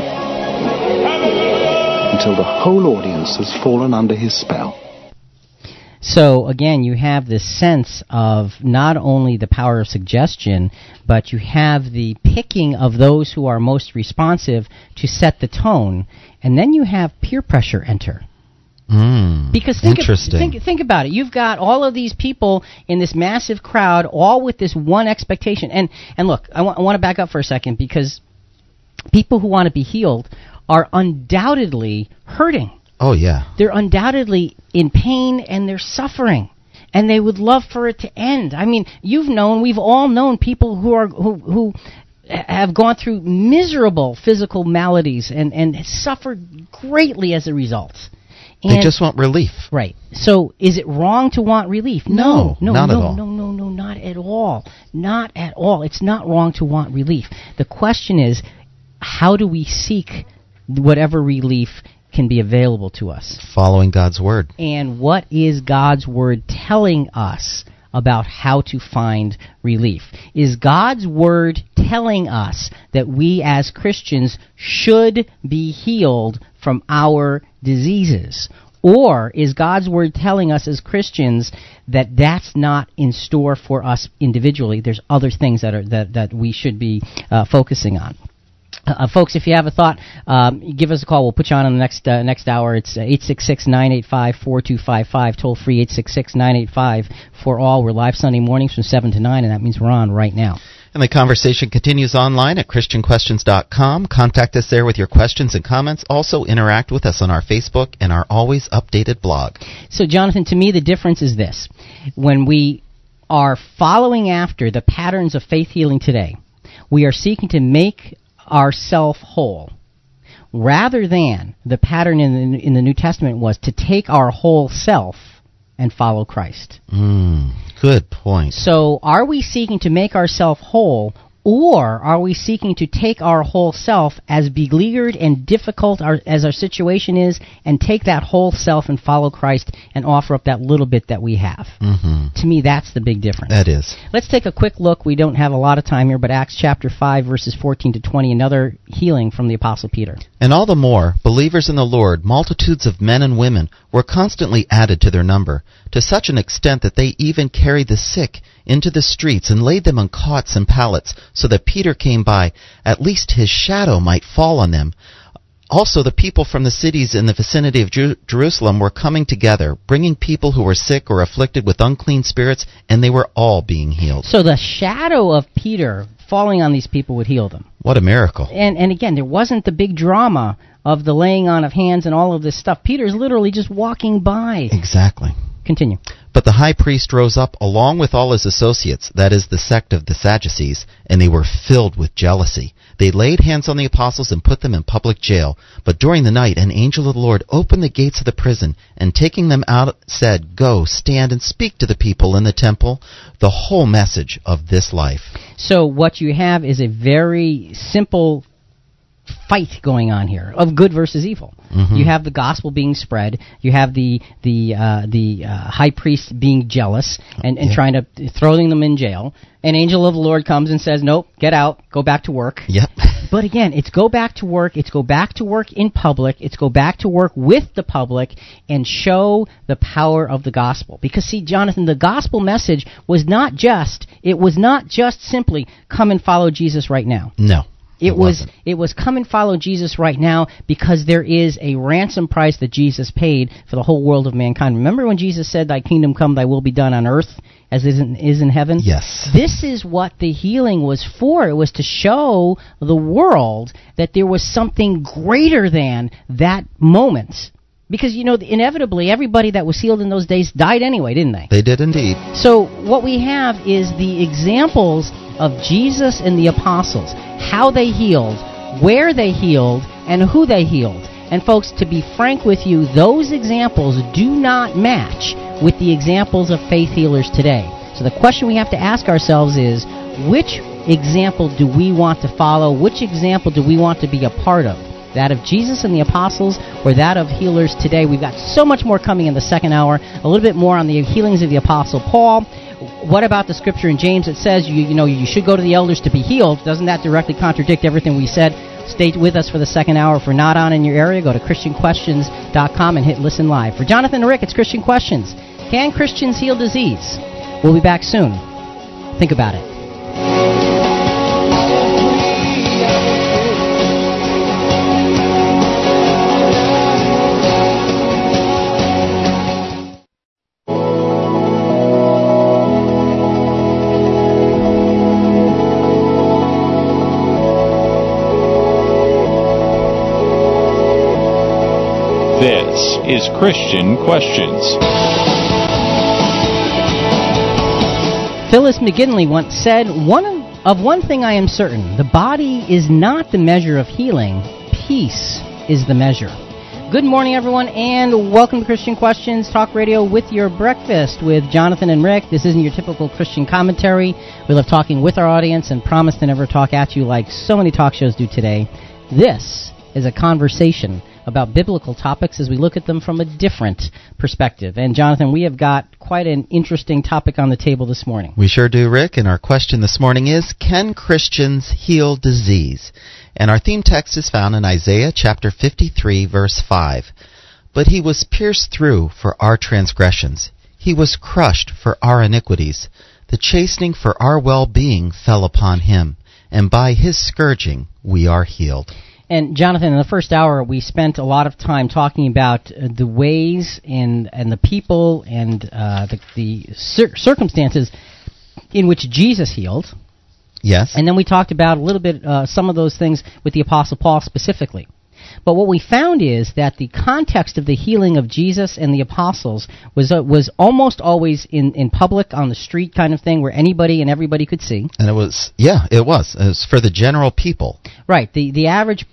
Until the whole audience has fallen under his spell. So again, you have this sense of not only the power of suggestion, but you have the picking of those who are most responsive to set the tone, and then you have peer pressure enter. Mm, Because think, of, think think about it. You've got all of these people in this massive crowd, all with this one expectation. And and look, I want to back up for a second because people who want to be healed are undoubtedly hurting. Oh yeah. They're undoubtedly in pain and they're suffering. And they would love for it to end. I mean, you've known, we've all known people who are who who have gone through miserable physical maladies and and suffered greatly as a result. They just want relief. Right. So is it wrong to want relief? No, no, not no, at all. no, no, no, not at all. Not at all. It's not wrong to want relief. The question is, how do we seek whatever relief can be available to us? Following God's word. And what is God's word telling us about how to find relief? Is God's word telling us that we as Christians should be healed from our diseases? Or is God's word telling us as Christians that that's not in store for us individually? There's other things that are that, that we should be uh, focusing on. Uh, folks, if you have a thought, um, give us a call. We'll put you on in the next uh, next hour. It's eight six six nine eight five four two five five. Toll free eight six six nine eight five for all. We're live Sunday mornings from seven to nine, and that means we're on right now. And the conversation continues online at ChristianQuestions.com. Contact us there with your questions and comments. Also, interact with us on our Facebook and our always updated blog. So, Jonathan, to me, the difference is this: when we are following after the patterns of faith healing today, we are seeking to make ourself whole. Rather than the pattern in the, in the New Testament was to take our whole self and follow Christ. Mm, good point. So, are we seeking to make ourselves whole, or are we seeking to take our whole self, as beleaguered and difficult our, as our situation is, and take that whole self and follow Christ and offer up that little bit that we have? hmm To me, that's the big difference. That is. Let's take a quick look. We don't have a lot of time here, but Acts chapter 5, verses 14 to 20, another healing from the Apostle Peter. And all the more, believers in the Lord, multitudes of men and women, were constantly added to their number, to such an extent that they even carried the sick into the streets and laid them on cots and pallets, so that Peter came by, at least his shadow might fall on them. Also, the people from the cities in the vicinity of Jer- Jerusalem were coming together, bringing people who were sick or afflicted with unclean spirits, and they were all being healed. So the shadow of Peter falling on these people would heal them. What a miracle. and and again, there wasn't the big drama of the laying on of hands and all of this stuff. Peter's literally just walking by. Exactly. Continue. But the high priest rose up along with all his associates, that is, the sect of the Sadducees, and they were filled with jealousy. They laid hands on the apostles and put them in public jail. But during the night, an angel of the Lord opened the gates of the prison, and taking them out, said, Go, stand and speak to the people in the temple the whole message of this life. So what you have is a very simple fight going on here of good versus evil. Mhm. You have the gospel being spread. You have the the uh, the uh, high priest being jealous and, and Yeah. trying to throwing them in jail. An angel of the Lord comes and says, "Nope, get out, go back to work." Yep. But again, it's go back to work. It's go back to work in public. It's go back to work with the public and show the power of the gospel. Because see, Jonathan, the gospel message was not just it was not just simply come and follow Jesus right now. No. It, was it was come and follow Jesus right now because there is a ransom price that Jesus paid for the whole world of mankind. Remember when Jesus said, "Thy kingdom come, Thy will be done on earth as is in, is in heaven." Yes. This is what the healing was for. It was to show the world that there was something greater than that moment. Because you know, inevitably, everybody that was healed in those days died anyway, didn't they? They did indeed. So what we have is the examples of Jesus and the apostles, how they healed, where they healed, and who they healed. And folks, to be frank with you, those examples do not match with the examples of faith healers today. So the question we have to ask ourselves is, which example do we want to follow? Which example do we want to be a part of? That of Jesus and the apostles or that of healers today? We've got so much more coming in the second hour. A little bit more on the healings of the apostle Paul. What about the scripture in James that says you, you know you should go to the elders to be healed? Doesn't that directly contradict everything we said? Stay with us for the second hour. If we're not on in your area, go to ChristianQuestions.com and hit listen live. For Jonathan and Rick, it's Christian Questions. Can Christians heal disease? We'll be back soon. Think about it. This is Christian Questions. Phyllis McGinley once said, "One of one thing I am certain: the body is not the measure of healing. Peace is the measure." Good morning, everyone, and welcome to Christian Questions Talk Radio with your breakfast with Jonathan and Rick. This isn't your typical Christian commentary. We love talking with our audience and promise to never talk at you like so many talk shows do today. This is a conversation about biblical topics as we look at them from a different perspective. And Jonathan, we have got quite an interesting topic on the table this morning. We sure do, Rick. And our question this morning is Can Christians heal disease? And our theme text is found in Isaiah chapter 53, verse 5. But he was pierced through for our transgressions, he was crushed for our iniquities. The chastening for our well being fell upon him, and by his scourging we are healed. And Jonathan, in the first hour, we spent a lot of time talking about uh, the ways and and the people and uh, the, the cir- circumstances in which Jesus healed. Yes. And then we talked about a little bit uh, some of those things with the Apostle Paul specifically. But what we found is that the context of the healing of Jesus and the apostles was uh, was almost always in, in public on the street kind of thing where anybody and everybody could see. and it was, yeah, it was. It was for the general people. Right. The the average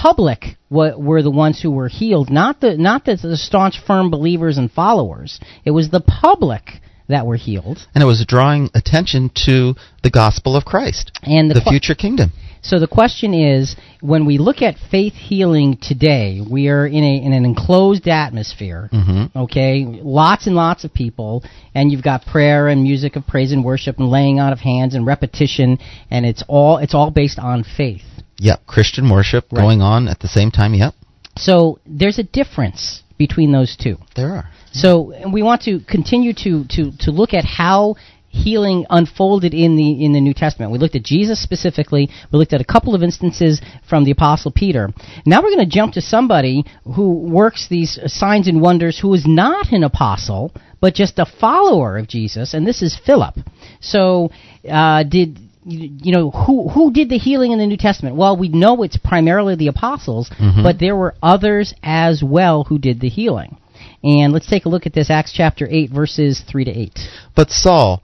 public were the ones who were healed, not the not the, the staunch, firm believers and followers. It was the public that were healed. And it was drawing attention to the gospel of Christ, And the, the que- future kingdom. So the question is, when we look at faith healing today, we are in a in an enclosed atmosphere. Mm-hmm. Okay, lots and lots of people, and you've got prayer and music of praise and worship and laying out of hands and repetition, and it's all it's all based on faith. Yep, Christian worship Right. going on at the same time. Yep, So there's a difference between those two. there are. So and we want to continue to, to, to look at how healing unfolded in the in the New Testament. We looked at Jesus specifically. We looked at a couple of instances from the Apostle Peter. Now we're going to jump to somebody who works these signs and wonders who is not an apostle but just a follower of Jesus, and this is Philip. So uh, did you you know who who did the healing in the New Testament? Well, we know it's primarily the apostles, but there were others as well who did the healing. And let's take a look at this Acts chapter 8 verses 3 to 8. But Saul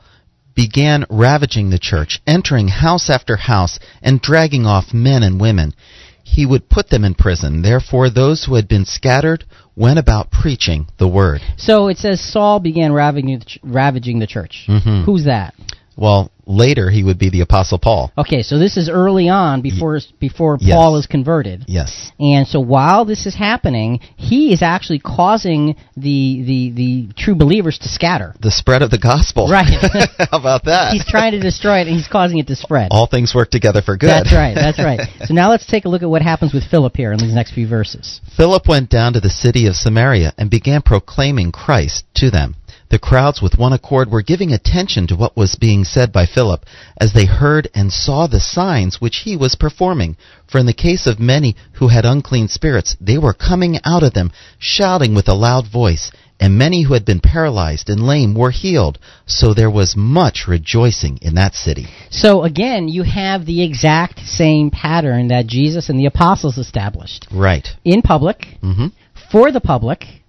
began ravaging the church, entering house after house, and dragging off men and women. He would put them in prison. Therefore, those who had been scattered went about preaching the word. So it says Saul began ravaging the, ch- ravaging the church. Mhm. Who's that? Well, later he would be the Apostle Paul. Okay, so this is early on before before Yes. Paul is converted. Yes. And so while this is happening, he is actually causing the the the true believers to scatter. The spread of the gospel. Right. How about that? He's trying to destroy it and he's causing it to spread. All things work together for good. That's right. That's right. So now let's take a look at what happens with Philip here in these next few verses. Philip went down to the city of Samaria and began proclaiming Christ to them. The crowds with one accord were giving attention to what was being said by Philip as they heard and saw the signs which he was performing. For in the case of many who had unclean spirits, they were coming out of them, shouting with a loud voice, and many who had been paralyzed and lame were healed. So there was much rejoicing in that city. So again, you have the exact same pattern that Jesus and the apostles established Right. in public, hmm for the public.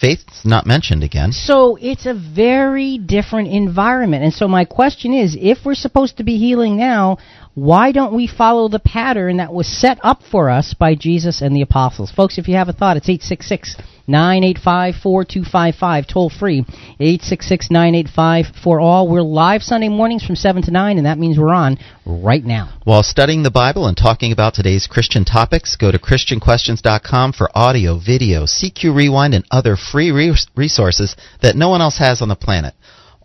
Faith's not mentioned again. So it's a very different environment. And so my question is, if we're supposed to be healing now, why don't we follow the pattern that was set up for us by Jesus and the apostles? Folks, if you have a thought, it's 985 4255. Toll free 866 985 for all. We're live Sunday mornings from 7 to 9, and that means we're on right now. While studying the Bible and talking about today's Christian topics, go to ChristianQuestions.com for audio, video, CQ Rewind, and other free resources that no one else has on the planet.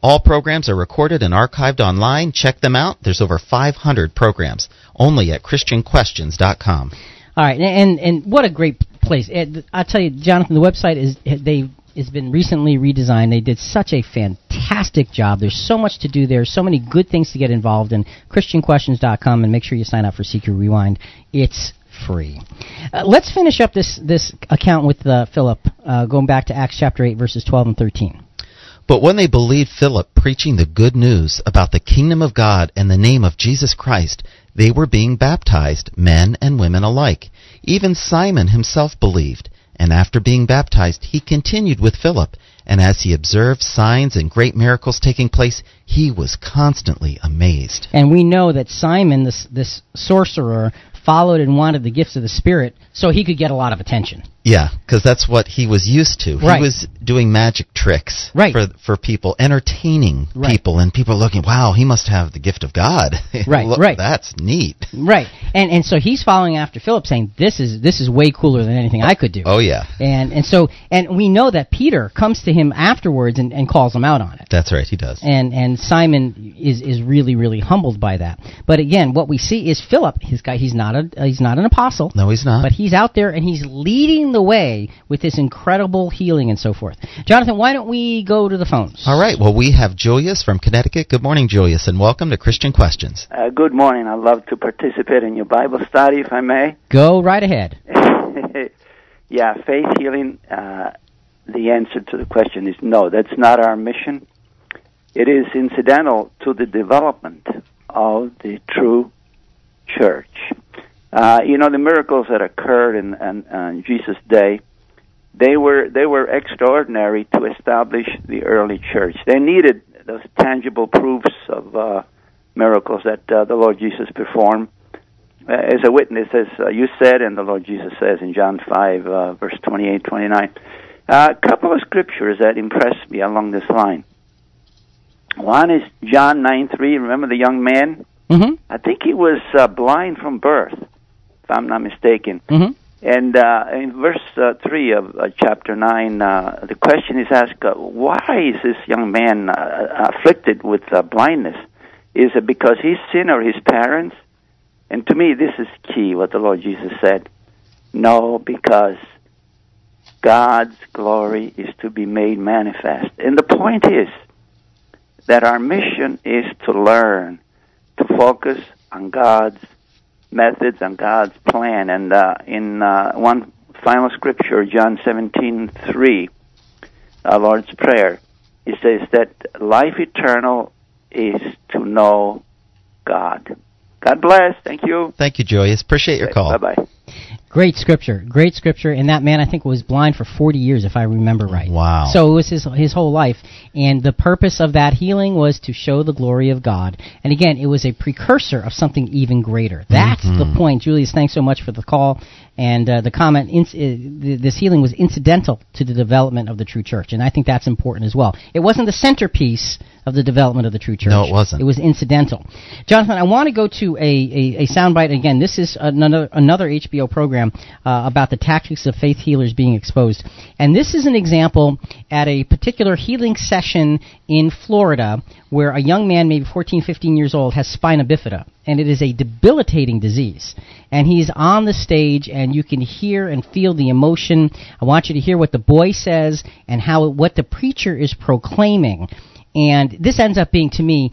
All programs are recorded and archived online. Check them out. There's over 500 programs only at christianquestions.com. All right, and and what a great place! I'll tell you, Jonathan, the website is they has been recently redesigned. They did such a fantastic job. There's so much to do there, so many good things to get involved in. ChristianQuestions.com, and make sure you sign up for CQ Rewind. It's free. Uh, let's finish up this this account with uh, Philip, uh, going back to Acts chapter eight, verses twelve and thirteen. But when they believed Philip preaching the good news about the kingdom of God and the name of Jesus Christ, they were being baptized, men and women alike. Even Simon himself believed, and after being baptized, he continued with Philip, and as he observed signs and great miracles taking place, he was constantly amazed. And we know that Simon, this, this sorcerer, followed and wanted the gifts of the Spirit so he could get a lot of attention. Yeah, because that's what he was used to. Right. He was doing magic tricks right. for for people, entertaining right. people, and people looking, wow, he must have the gift of God. right, Look, right. That's neat. Right, and and so he's following after Philip, saying this is this is way cooler than anything I could do. Oh yeah. And and so and we know that Peter comes to him afterwards and, and calls him out on it. That's right, he does. And and Simon is is really really humbled by that. But again, what we see is Philip, his guy, he's not a he's not an apostle. No, he's not. But he's out there and he's leading the way with this incredible healing and so forth. Jonathan, why don't we go to the phones? All right. Well, we have Julius from Connecticut. Good morning, Julius, and welcome to Christian Questions. Uh, good morning. I'd love to participate in your Bible study, if I may. Go right ahead. yeah, faith healing. Uh, the answer to the question is no. That's not our mission. It is incidental to the development of the true church. Uh, you know the miracles that occurred in, in, in Jesus' day. They were they were extraordinary to establish the early church. They needed those tangible proofs of uh, miracles that uh, the Lord Jesus performed. Uh, as a witness, as uh, you said, and the Lord Jesus says in John 5, uh, verse 28, 29. Uh, a couple of scriptures that impressed me along this line. One is John 9, 3. Remember the young man? Mm-hmm. I think he was uh, blind from birth I'm not mistaken. Mm-hmm. And uh, in verse uh, 3 of uh, chapter 9, uh, the question is asked, uh, why is this young man uh, afflicted with uh, blindness? Is it because he's sin or his parents? And to me, this is key, what the Lord Jesus said. No, because God's glory is to be made manifest. And the point is that our mission is to learn, to focus on God's methods and God's plan. And uh, in uh, one final scripture, John 17:3, our Lord's Prayer, it says that life eternal is to know God. God bless. Thank you. Thank you, Julius. Appreciate your call. Bye bye. Great scripture, great scripture, and that man I think was blind for 40 years, if I remember right. Wow! So it was his his whole life, and the purpose of that healing was to show the glory of God. And again, it was a precursor of something even greater. That's mm-hmm. the point. Julius, thanks so much for the call and uh, the comment. In, uh, this healing was incidental to the development of the true church, and I think that's important as well. It wasn't the centerpiece of the development of the true church. No, it wasn't. It was incidental. Jonathan, I want to go to a, a, a soundbite again. This is another another HBO program uh, about the tactics of faith healers being exposed, and this is an example at a particular healing session in Florida where a young man, maybe 14, 15 years old, has spina bifida, and it is a debilitating disease. And he's on the stage, and you can hear and feel the emotion. I want you to hear what the boy says and how what the preacher is proclaiming and this ends up being to me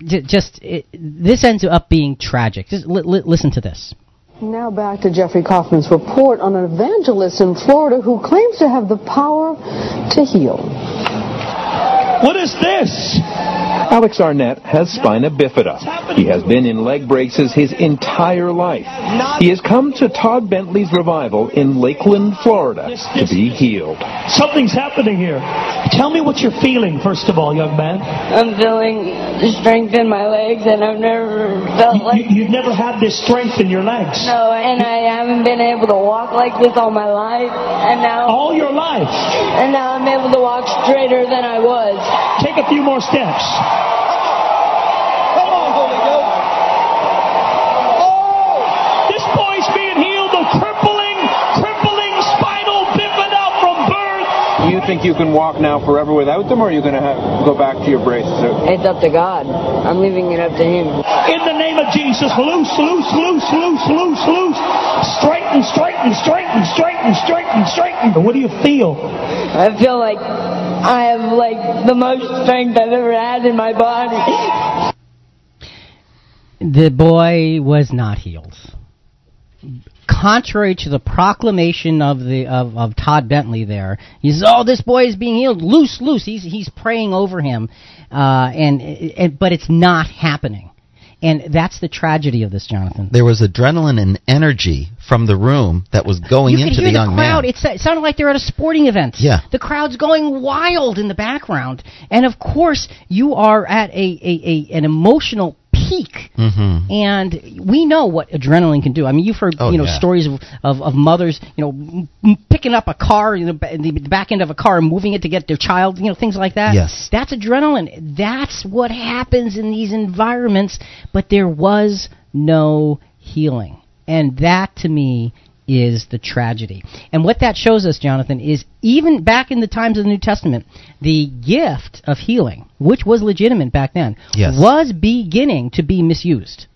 just it, this ends up being tragic. Just li- li- listen to this. Now back to Jeffrey Kofman's report on an evangelist in Florida who claims to have the power to heal. What is this? Alex Arnett has spina bifida. He has been in leg braces his entire life. He has come to Todd Bentley's revival in Lakeland, Florida to be healed. Something's happening here. Tell me what you're feeling, first of all, young man. I'm feeling the strength in my legs, and I've never felt like. You, have never had this strength in your legs. No, and I haven't been able to walk like this all my life, and now. All your life. And now I'm able to walk straighter than I was. Take a few more steps. You think you can walk now forever without them, or are you going to have, go back to your braces? It's up to God. I'm leaving it up to Him. In the name of Jesus, loose, loose, loose, loose, loose, loose. Straighten, straighten, straighten, straighten, straighten, straighten. What do you feel? I feel like I have like the most strength I've ever had in my body. The boy was not healed. Contrary to the proclamation of the of, of Todd Bentley, there he says, "Oh, this boy is being healed. Loose, loose." He's he's praying over him, uh, and, and but it's not happening. And that's the tragedy of this, Jonathan. There was adrenaline and energy from the room that was going you into could hear the young crowd. man. It's, it sounded like they're at a sporting event. Yeah. The crowd's going wild in the background. And of course, you are at a, a, a an emotional peak. Mm-hmm. And we know what adrenaline can do. I mean, you've heard Oh, you know yeah. stories of, of, of mothers, you know, m- picking up a car, you know, the, the back end of a car and moving it to get their child, you know, things like that. Yes. That's adrenaline. That's what happens in these environments. But there was no healing, and that to me is the tragedy. And what that shows us, Jonathan, is even back in the times of the New Testament, the gift of healing, which was legitimate back then, Yes. was beginning to be misused.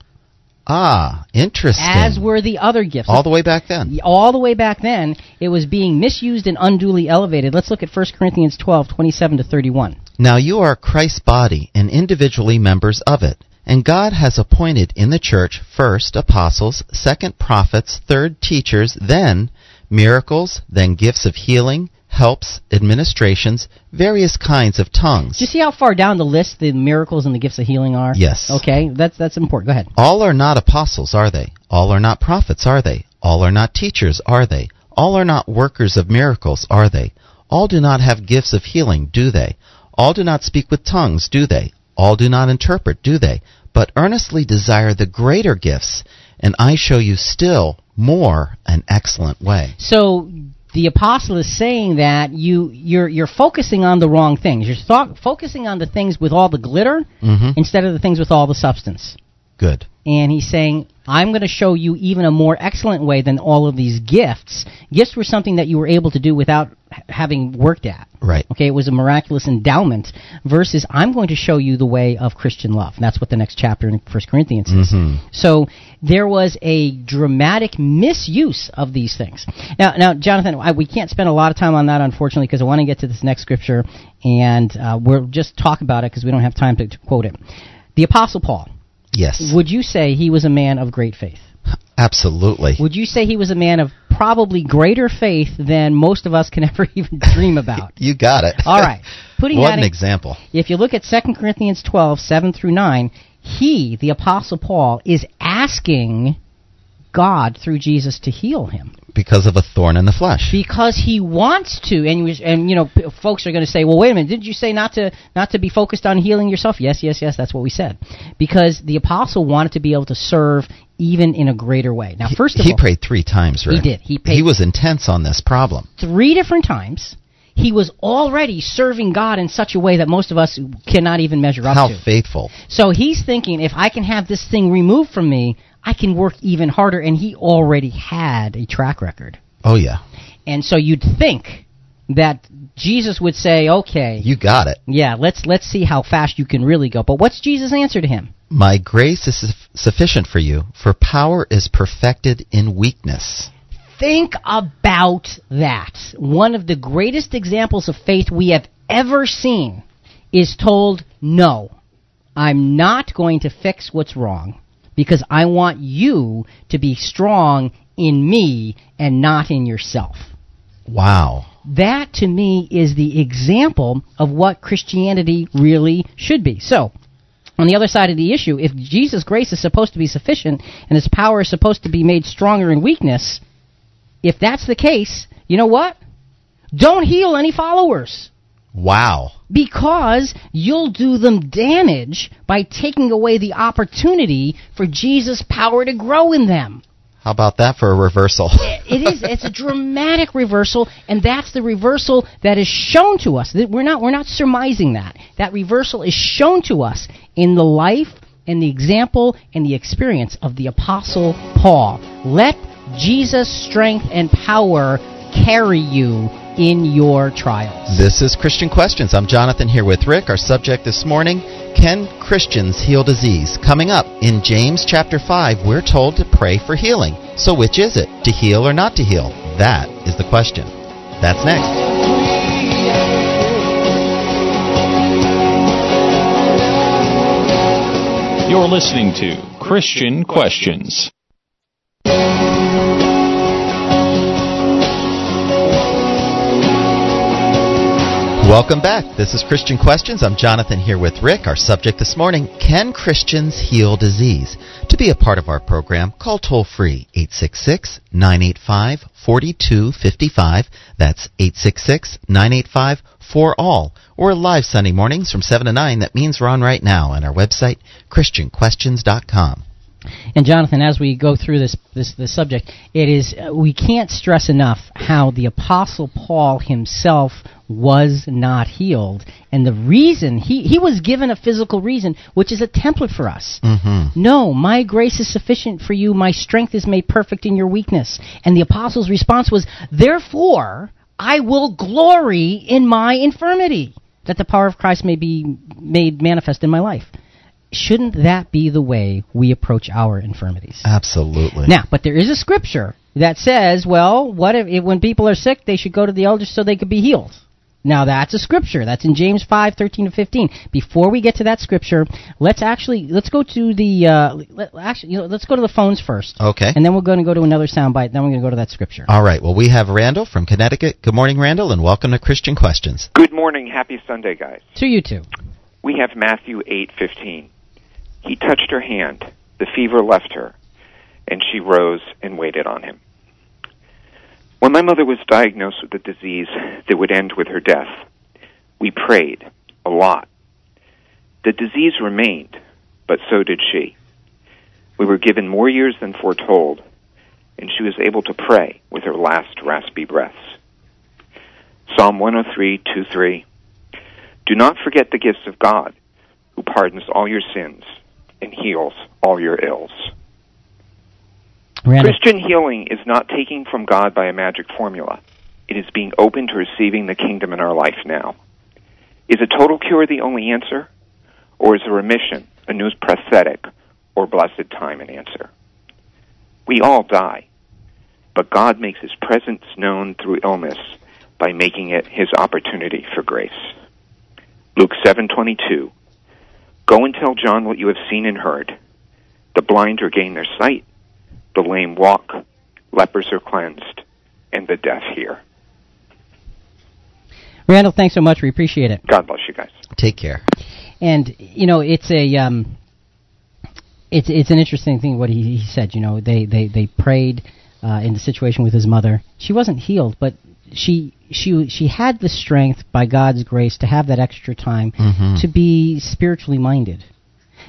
Ah, interesting. As were the other gifts. All the way back then. All the way back then, it was being misused and unduly elevated. Let's look at 1 Corinthians 12, 27 to 31. Now you are Christ's body and individually members of it. And God has appointed in the church first apostles, second prophets, third teachers, then miracles, then gifts of healing, helps, administrations, various kinds of tongues. Do you see how far down the list the miracles and the gifts of healing are? Yes. Okay, that's that's important. Go ahead. All are not apostles, are they? All are not prophets, are they? All are not teachers, are they? All are not workers of miracles, are they? All do not have gifts of healing, do they? All do not speak with tongues, do they? All do not interpret, do they? But earnestly desire the greater gifts, and I show you still more an excellent way. So the apostle is saying that you you're you're focusing on the wrong things. You're thought, focusing on the things with all the glitter hmm instead of the things with all the substance. Good. And he's saying, I'm going to show you even a more excellent way than all of these gifts. Gifts were something that you were able to do without having worked at. Right. Okay, it was a miraculous endowment. Versus, I'm going to show you the way of Christian love. And that's what the next chapter in First Corinthians is. Mhm. So there was a dramatic misuse of these things. Now, now, Jonathan, I, we can't spend a lot of time on that, unfortunately, because I want to get to this next scripture, and uh, we'll just talk about it because we don't have time to, to quote it. The Apostle Paul. Yes. Would you say he was a man of great faith? Absolutely. Would you say he was a man of probably greater faith than most of us can ever even dream about? You got it. All right. Putting what an example. if you look at 2 Corinthians 12, 7 through 9, he, the Apostle Paul, is asking God through Jesus to heal him Because of a thorn in the flesh. because he wants to. And, you and you know, p- folks are going to say, "Well, wait a minute, didn't you say not to not to be focused on healing yourself?" Yes, yes, yes. That's what we said. Because the apostle wanted to be able to serve even in a greater way. Now, first of he all, prayed three times, Right? He did. He prayed- he was intense on this problem. three different times. He was already serving God in such a way that most of us cannot even measure up How to. faithful. So he's thinking, if I can have this thing removed from me, I can work even harder. And he already had a track record. Oh, yeah. And so you'd think that Jesus would say, "Okay, You got it. yeah, let's let's see how fast you can really go." But what's Jesus' answer to him? My grace is suf- sufficient for you, for power is perfected in weakness. Think about that. One of the greatest examples of faith we have ever seen is told, "No, I'm not going to fix what's wrong because I want you to be strong in me and not in yourself." Wow. that to me is the example of what Christianity really should be. So, On the other side of the issue, if Jesus' grace is supposed to be sufficient and his power is supposed to be made stronger in weakness, if that's the case, you know what? Don't heal any followers. Wow. Because you'll do them damage by taking away the opportunity for Jesus' power to grow in them. How about that for a reversal? it is. It's a dramatic reversal, and that's the reversal that is shown to us. We're not. We're not surmising that. That reversal is shown to us in the life and the example and the experience of the apostle Paul. Let Jesus' strength and power carry you in your trials. This is Christian Questions. I'm Jonathan here with Rick. Our subject this morning Can Christians heal disease? Coming up in James chapter 5, we're told to pray for healing. So, which is it? To heal or not to heal? That is the question. That's next. You're listening to Christian Questions. Welcome back. This is Christian Questions. I'm Jonathan here with Rick. Our subject this morning Can Christians heal disease? To be a part of our program, call toll free 866 985 4255. That's 866 985 4ALL. Or live Sunday mornings from 7 to 9. That means we're on right now on our website, ChristianQuestions.com. And Jonathan, as we go through this this, this subject, it is uh, we can't stress enough how the apostle Paul himself was not healed, and the reason he he was given a physical reason, which is a template for us. Mm-hmm. No, my grace is sufficient for you. My strength is made perfect in your weakness. And the apostle's response was, therefore, I will glory in my infirmity, that the power of Christ may be made manifest in my life shouldn't that be the way we approach our infirmities? Absolutely. Now, but there is a scripture that says, well, what if, if when people are sick, they should go to the elders so they could be healed. Now that's a scripture. That's in James five thirteen to 15. Before we get to that scripture, let's actually let's go to the uh, let, actually you know, let's go to the phones first. Okay. And then we're going to go to another soundbite. Then we're going to go to that scripture. All right. Well, we have Randall from Connecticut. Good morning, Randall, and welcome to Christian Questions. Good morning. Happy Sunday, guys. To you too. We have Matthew eight fifteen. He touched her hand. The fever left her, and she rose and waited on him. When my mother was diagnosed with a disease that would end with her death, we prayed a lot. The disease remained, but so did she. We were given more years than foretold, and she was able to pray with her last raspy breaths. Psalm 103, 2, 3. Do not forget the gifts of God, who pardons all your sins and heals all your ills. Christian healing is not taking from God by a magic formula. It is being open to receiving the kingdom in our life now. Is a total cure the only answer? Or is a remission, a new prosthetic, or blessed time an answer? We all die, but God makes his presence known through illness by making it his opportunity for grace. Luke 7:22 Go and tell John what you have seen and heard. The blind regain their sight, the lame walk, lepers are cleansed, and the deaf hear. Randall, thanks so much. We appreciate it. God bless you guys. Take care. And you know, it's a um, it's it's an interesting thing what he, he said. You know, they they they prayed uh, in the situation with his mother. She wasn't healed, but she she she had the strength by God's grace to have that extra time Mhm. to be spiritually minded.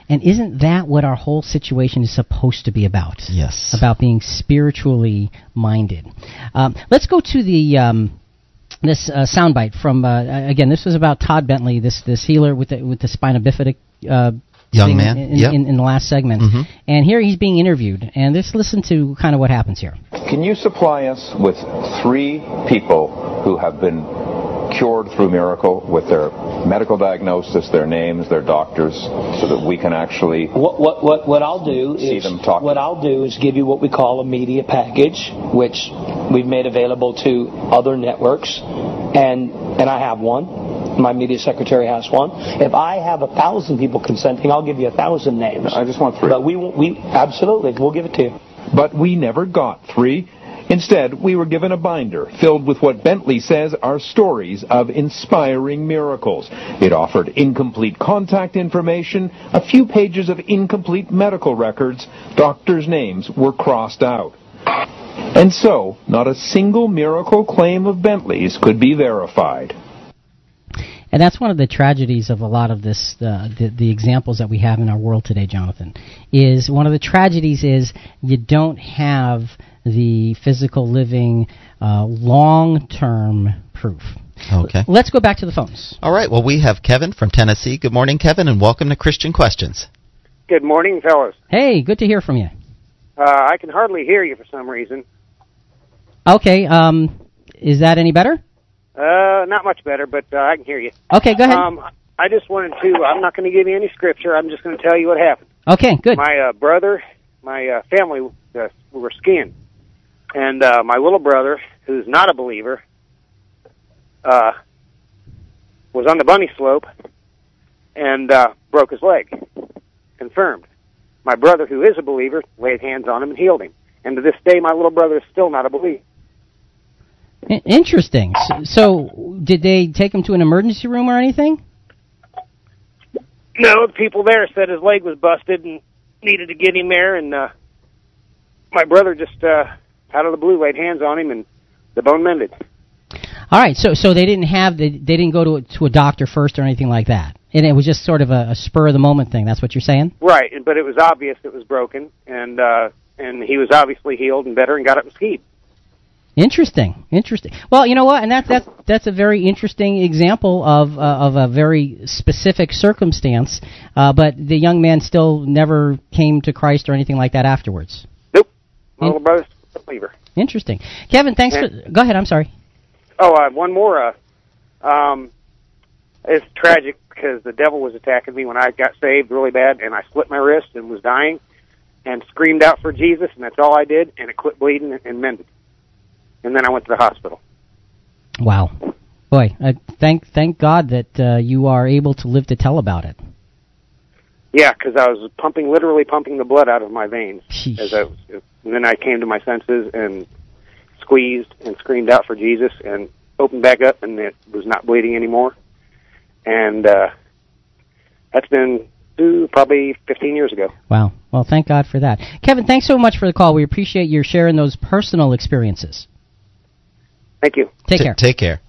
And isn't that what our whole situation is supposed to be about? Yes. About being spiritually minded. Um, let's go to the um, this uh, soundbite from uh, again. This was about Todd Bentley, this this healer with the with the spina bifida. Uh, Young man, in, yep. in, in the last segment, Mhm. and here he's being interviewed, and let's listen to kind of what happens here. Can you supply us with three people who have been cured through miracle with their medical diagnosis, their names, their doctors, so that we can actually What, what, what, what I'll do See is them talk. what I'll do is give you what we call a media package, which we've made available to other networks, and and I have one. My media secretary has one. If I have a thousand people consenting, I'll give you a thousand names. I just want three. But we we absolutely we'll give it to you. But we never got three. Instead, we were given a binder filled with what Bentley says are stories of inspiring miracles. It offered incomplete contact information, a few pages of incomplete medical records, doctors' names were crossed out. And so, not a single miracle claim of Bentley's could be verified. And that's one of the tragedies of a lot of this, uh, the, the examples that we have in our world today, Jonathan. Is one of the tragedies is you don't have the physical living uh, long-term proof. Okay. Let's go back to the phones. All right. Well, we have Kevin from Tennessee. Good morning, Kevin, and welcome to Christian Questions. Good morning, fellas. Hey, good to hear from you. Uh, I can hardly hear you for some reason. Okay. Um, is that any better? Uh, not much better, but uh, I can hear you. Okay, go ahead. Um, I just wanted to. I'm not going to give you any scripture. I'm just going to tell you what happened. Okay, good. My uh, brother, my uh, family uh, were skiing, and uh, my little brother, who's not a believer, uh, was on the bunny slope and uh, broke his leg. Confirmed. My brother, who is a believer, laid hands on him and healed him. And to this day, my little brother is still not a believer. Interesting. So, so, did they take him to an emergency room or anything? No, the people there said his leg was busted and needed to get him there, and uh, my brother just uh, out of the blue laid hands on him, and the bone mended. All right. So, so they didn't have the, they didn't go to a, to a doctor first or anything like that, and it was just sort of a, a spur of the moment thing. That's what you're saying? Right, but it was obvious it was broken, and uh, and he was obviously healed and better and got up and skied. Interesting, interesting. Well, you know what, and that's that's that's a very interesting example of uh, of a very specific circumstance. Uh, but the young man still never came to Christ or anything like that afterwards. My little brother's Interesting, Kevin. Thanks for. Go ahead. I'm sorry. Oh, uh, one more. Uh, um, it's tragic because the devil was attacking me when I got saved really bad, and I split my wrist and was dying, and screamed out for Jesus, and that's all I did, and it quit bleeding and mended. And then I went to the hospital. Wow, boy. Uh, thank thank God that uh, you are able to live to tell about it. Yeah, because I was pumping, literally pumping the blood out of my veins. As I, was- and then I came to my senses and squeezed and screamed out for Jesus and opened back up, and it was not bleeding anymore. And uh, that's been ooh, probably 15 years ago. Wow. Well, thank God for that. Kevin, thanks so much for the call. We appreciate your sharing those personal experiences. Thank you. Take care. Take care.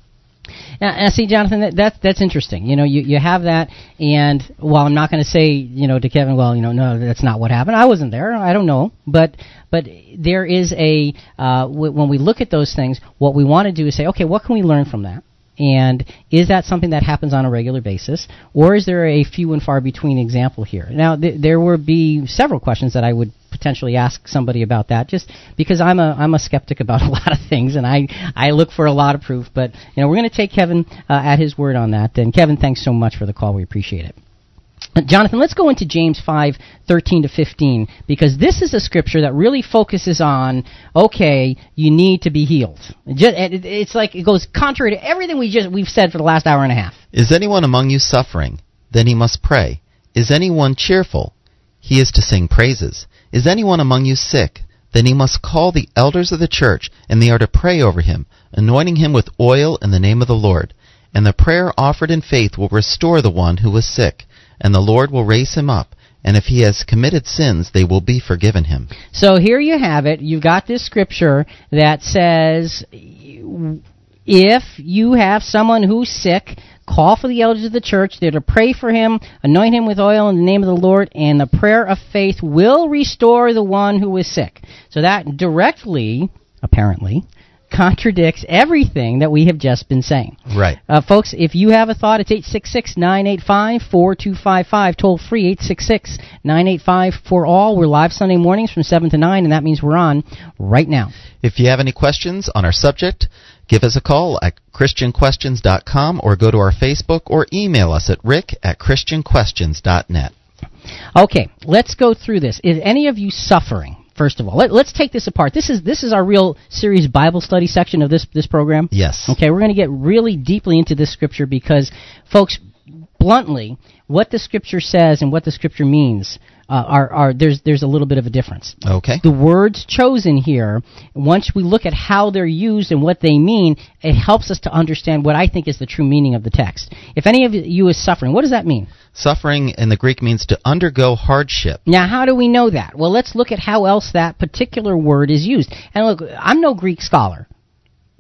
Now, now see, Jonathan, that, that's that's interesting. You know, you you have that, and while I'm not going to say, you know, to Kevin, well, you know, no, that's not what happened. I wasn't there. I don't know, but but there is a uh, w- when we look at those things, what we want to do is say, okay, what can we learn from that? And is that something that happens on a regular basis, or is there a few and far between example here? Now, th- there would be several questions that I would potentially ask somebody about that, just because I'm a I'm a skeptic about a lot of things, and I I look for a lot of proof. But you know, we're going to take Kevin uh, at his word on that. And Kevin, thanks so much for the call. We appreciate it. Uh, Jonathan, let's go into James 5, 13 to 15, because this is a scripture that really focuses on, okay, you need to be healed. It's like it goes contrary to everything we just, we've said for the last hour and a half. Is anyone among you suffering? Then he must pray. Is anyone cheerful? He is to sing praises. Is anyone among you sick? Then he must call the elders of the church, and they are to pray over him, anointing him with oil in the name of the Lord. And the prayer offered in faith will restore the one who is sick, and the Lord will raise him up. And if he has committed sins, they will be forgiven him. So here you have it. You've got this scripture that says, if you have someone who's sick, call for the elders of the church. They're to pray for him, anoint him with oil in the name of the Lord, and the prayer of faith will restore the one who is sick. So that directly, apparently, contradicts everything that we have just been saying. Right. Uh, folks, if you have a thought, it's 866-985-4255, toll free, 866-985 for all. We're live Sunday mornings from 7 to 9, and that means we're on right now. If you have any questions on our subject, give us a call at christianquestions.com or go to our Facebook or email us at rick at christianquestions.net. Okay, let's go through this. Is any of you suffering? First of all, Let, let's take this apart. This is this is our real series Bible study section of this this program. Yes. Okay, we're going to get really deeply into this scripture because, folks, bluntly, what the scripture says and what the scripture means uh, are, are there's there's a little bit of a difference. Okay. The words chosen here, once we look at how they're used and what they mean, it helps us to understand what I think is the true meaning of the text. If any of you is suffering, what does that mean? Suffering in the Greek means to undergo hardship. Now, how do we know that? Well, let's look at how else that particular word is used. And look, I'm no Greek scholar.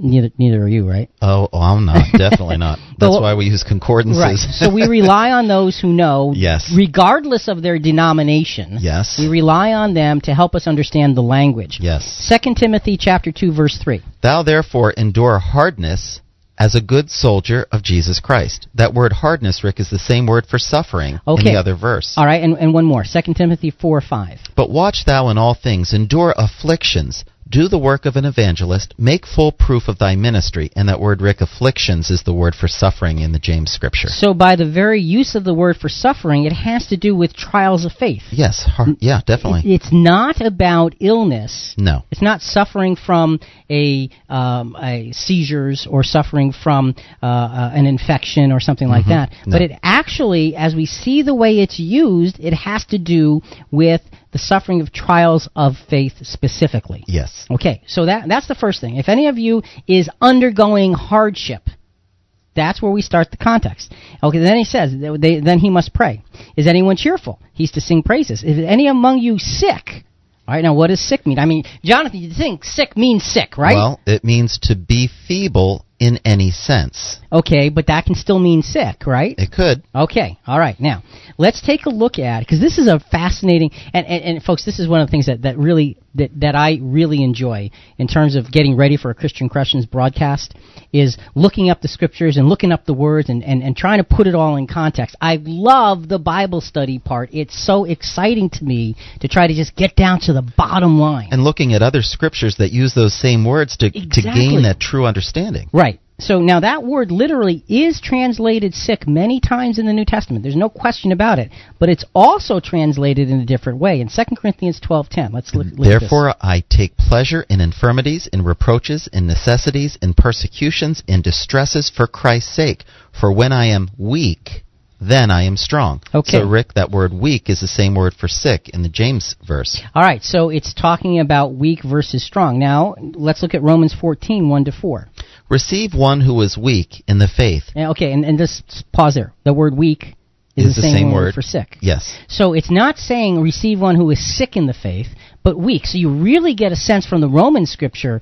Neither, neither are you, right? Oh, oh I'm not. Definitely not. That's why we use concordances. Right. so we rely on those who know, Yes. regardless of their denomination. Yes. We rely on them to help us understand the language. Yes. Second Timothy chapter two verse three. Thou therefore endure hardness as a good soldier of Jesus Christ. That word hardness, Rick, is the same word for suffering Okay. in the other verse. All right, and, and one more. Second Timothy four five. But watch thou in all things, endure afflictions, do the work of an evangelist, make full proof of thy ministry. And that word, Rick, afflictions is the word for suffering in the James scripture. So by the very use of the word for suffering, it has to do with trials of faith. Yes, yeah, definitely. It- it's not about illness. No. It's not suffering from a, um, a seizures or suffering from uh, uh, an infection or something like Mhm. that. No. But it actually, as we see the way it's used, it has to do with the suffering of trials of faith specifically. Yes. Okay, so that that's the first thing. If any of you is undergoing hardship, that's where we start the context. Okay, then he says, they, then he must pray. Is anyone cheerful? He's to sing praises. Is any among you sick? All right, now what does sick mean? I mean, Jonathan, you think sick means sick, right? Well, it means to be feeble in any sense. okay, but that can still mean sick, right? It could. Okay, all right. Now, let's take a look at because this is a fascinating and, and, and folks, this is one of the things that, that really that, that I really enjoy in terms of getting ready for a Christian Questions broadcast is looking up the scriptures and looking up the words and, and, and trying to put it all in context. I love the Bible study part. It's so exciting to me to try to just get down to the bottom line. And looking at other scriptures that use those same words to, to gain that true understanding. Right. So now that word literally is translated sick many times in the New Testament. There's no question about it. But it's also translated in a different way. In 2 Corinthians 12:10, let's look, look at this. Therefore, I take pleasure in infirmities, in reproaches, in necessities, in persecutions, in distresses for Christ's sake. For when I am weak, then I am strong. Okay. So, Rick, that word weak is the same word for sick in the James verse. All right, so it's talking about weak versus strong. Now, let's look at Romans 14, 1 to 4. Receive one who is weak in the faith. Okay, and, and just pause there. The word weak is, Is the, the same, same word, word. for sick. Yes. So it's not saying receive one who is sick in the faith, but weak. So you really get a sense from the Roman scripture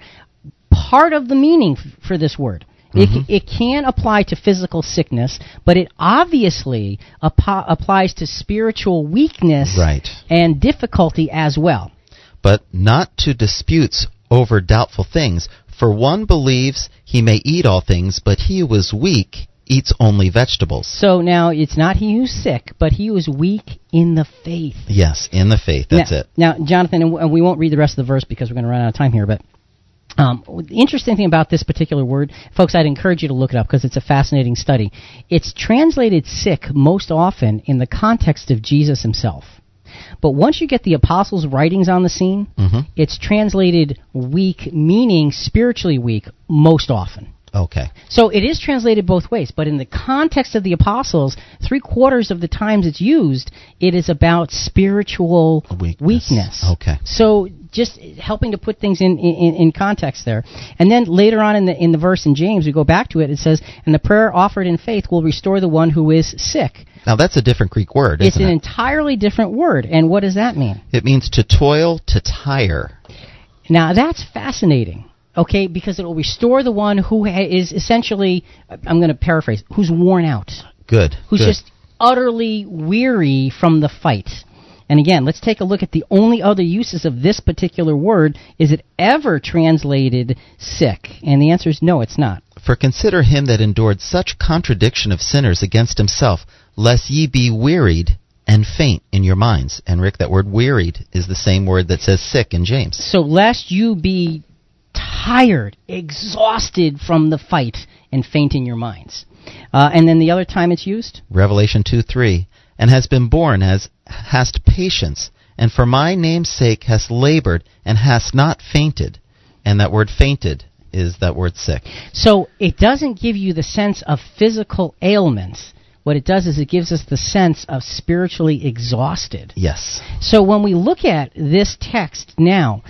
part of the meaning f- for this word. Mhm. It, it can apply to physical sickness, but it obviously applies to spiritual weakness Right. and difficulty as well. But not to disputes over doubtful things. For one believes he may eat all things, but he who is weak eats only vegetables. So now it's not he who's sick, but he who's weak in the faith. Yes, in the faith. That's now, it. Now, Jonathan, and we won't read the rest of the verse because we're going to run out of time here, but. Um, the interesting thing about this particular word, folks, I'd encourage you to look it up because it's a fascinating study. It's translated sick most often in the context of Jesus himself. But once you get the apostles' writings on the scene, Mhm. it's translated weak, meaning spiritually weak, most often. Okay. So it is translated both ways, but in the context of the apostles, three quarters of the times it's used, it is about spiritual weakness. Okay. So just helping to put things in, in, in context there. And then later on in the in the verse in James, we go back to it, it says, And the prayer offered in faith will restore the one who is sick. Now that's a different Greek word, it's an it? entirely different word. And what does that mean? It means to toil, to tire. Now that's fascinating. Okay, because it will restore the one who is essentially, I'm going to paraphrase, who's worn out. Good. who's good. just utterly weary from the fight. And again, let's take a look at the only other uses of this particular word. Is it ever translated sick? And the answer is no, it's not. For consider him that endured such contradiction of sinners against himself, lest ye be wearied and faint in your minds. And Rick, that word wearied is the same word that says sick in James. So lest you be tired, exhausted from the fight, and faint in your minds. Uh, and then the other time it's used? Revelation 2 3. And has been born as hast patience, and for my name's sake hast labored, and hast not fainted. And that word fainted is that word sick. So it doesn't give you the sense of physical ailments, what it does is it gives us the sense of spiritually exhausted. Yes. So when we look at this text now,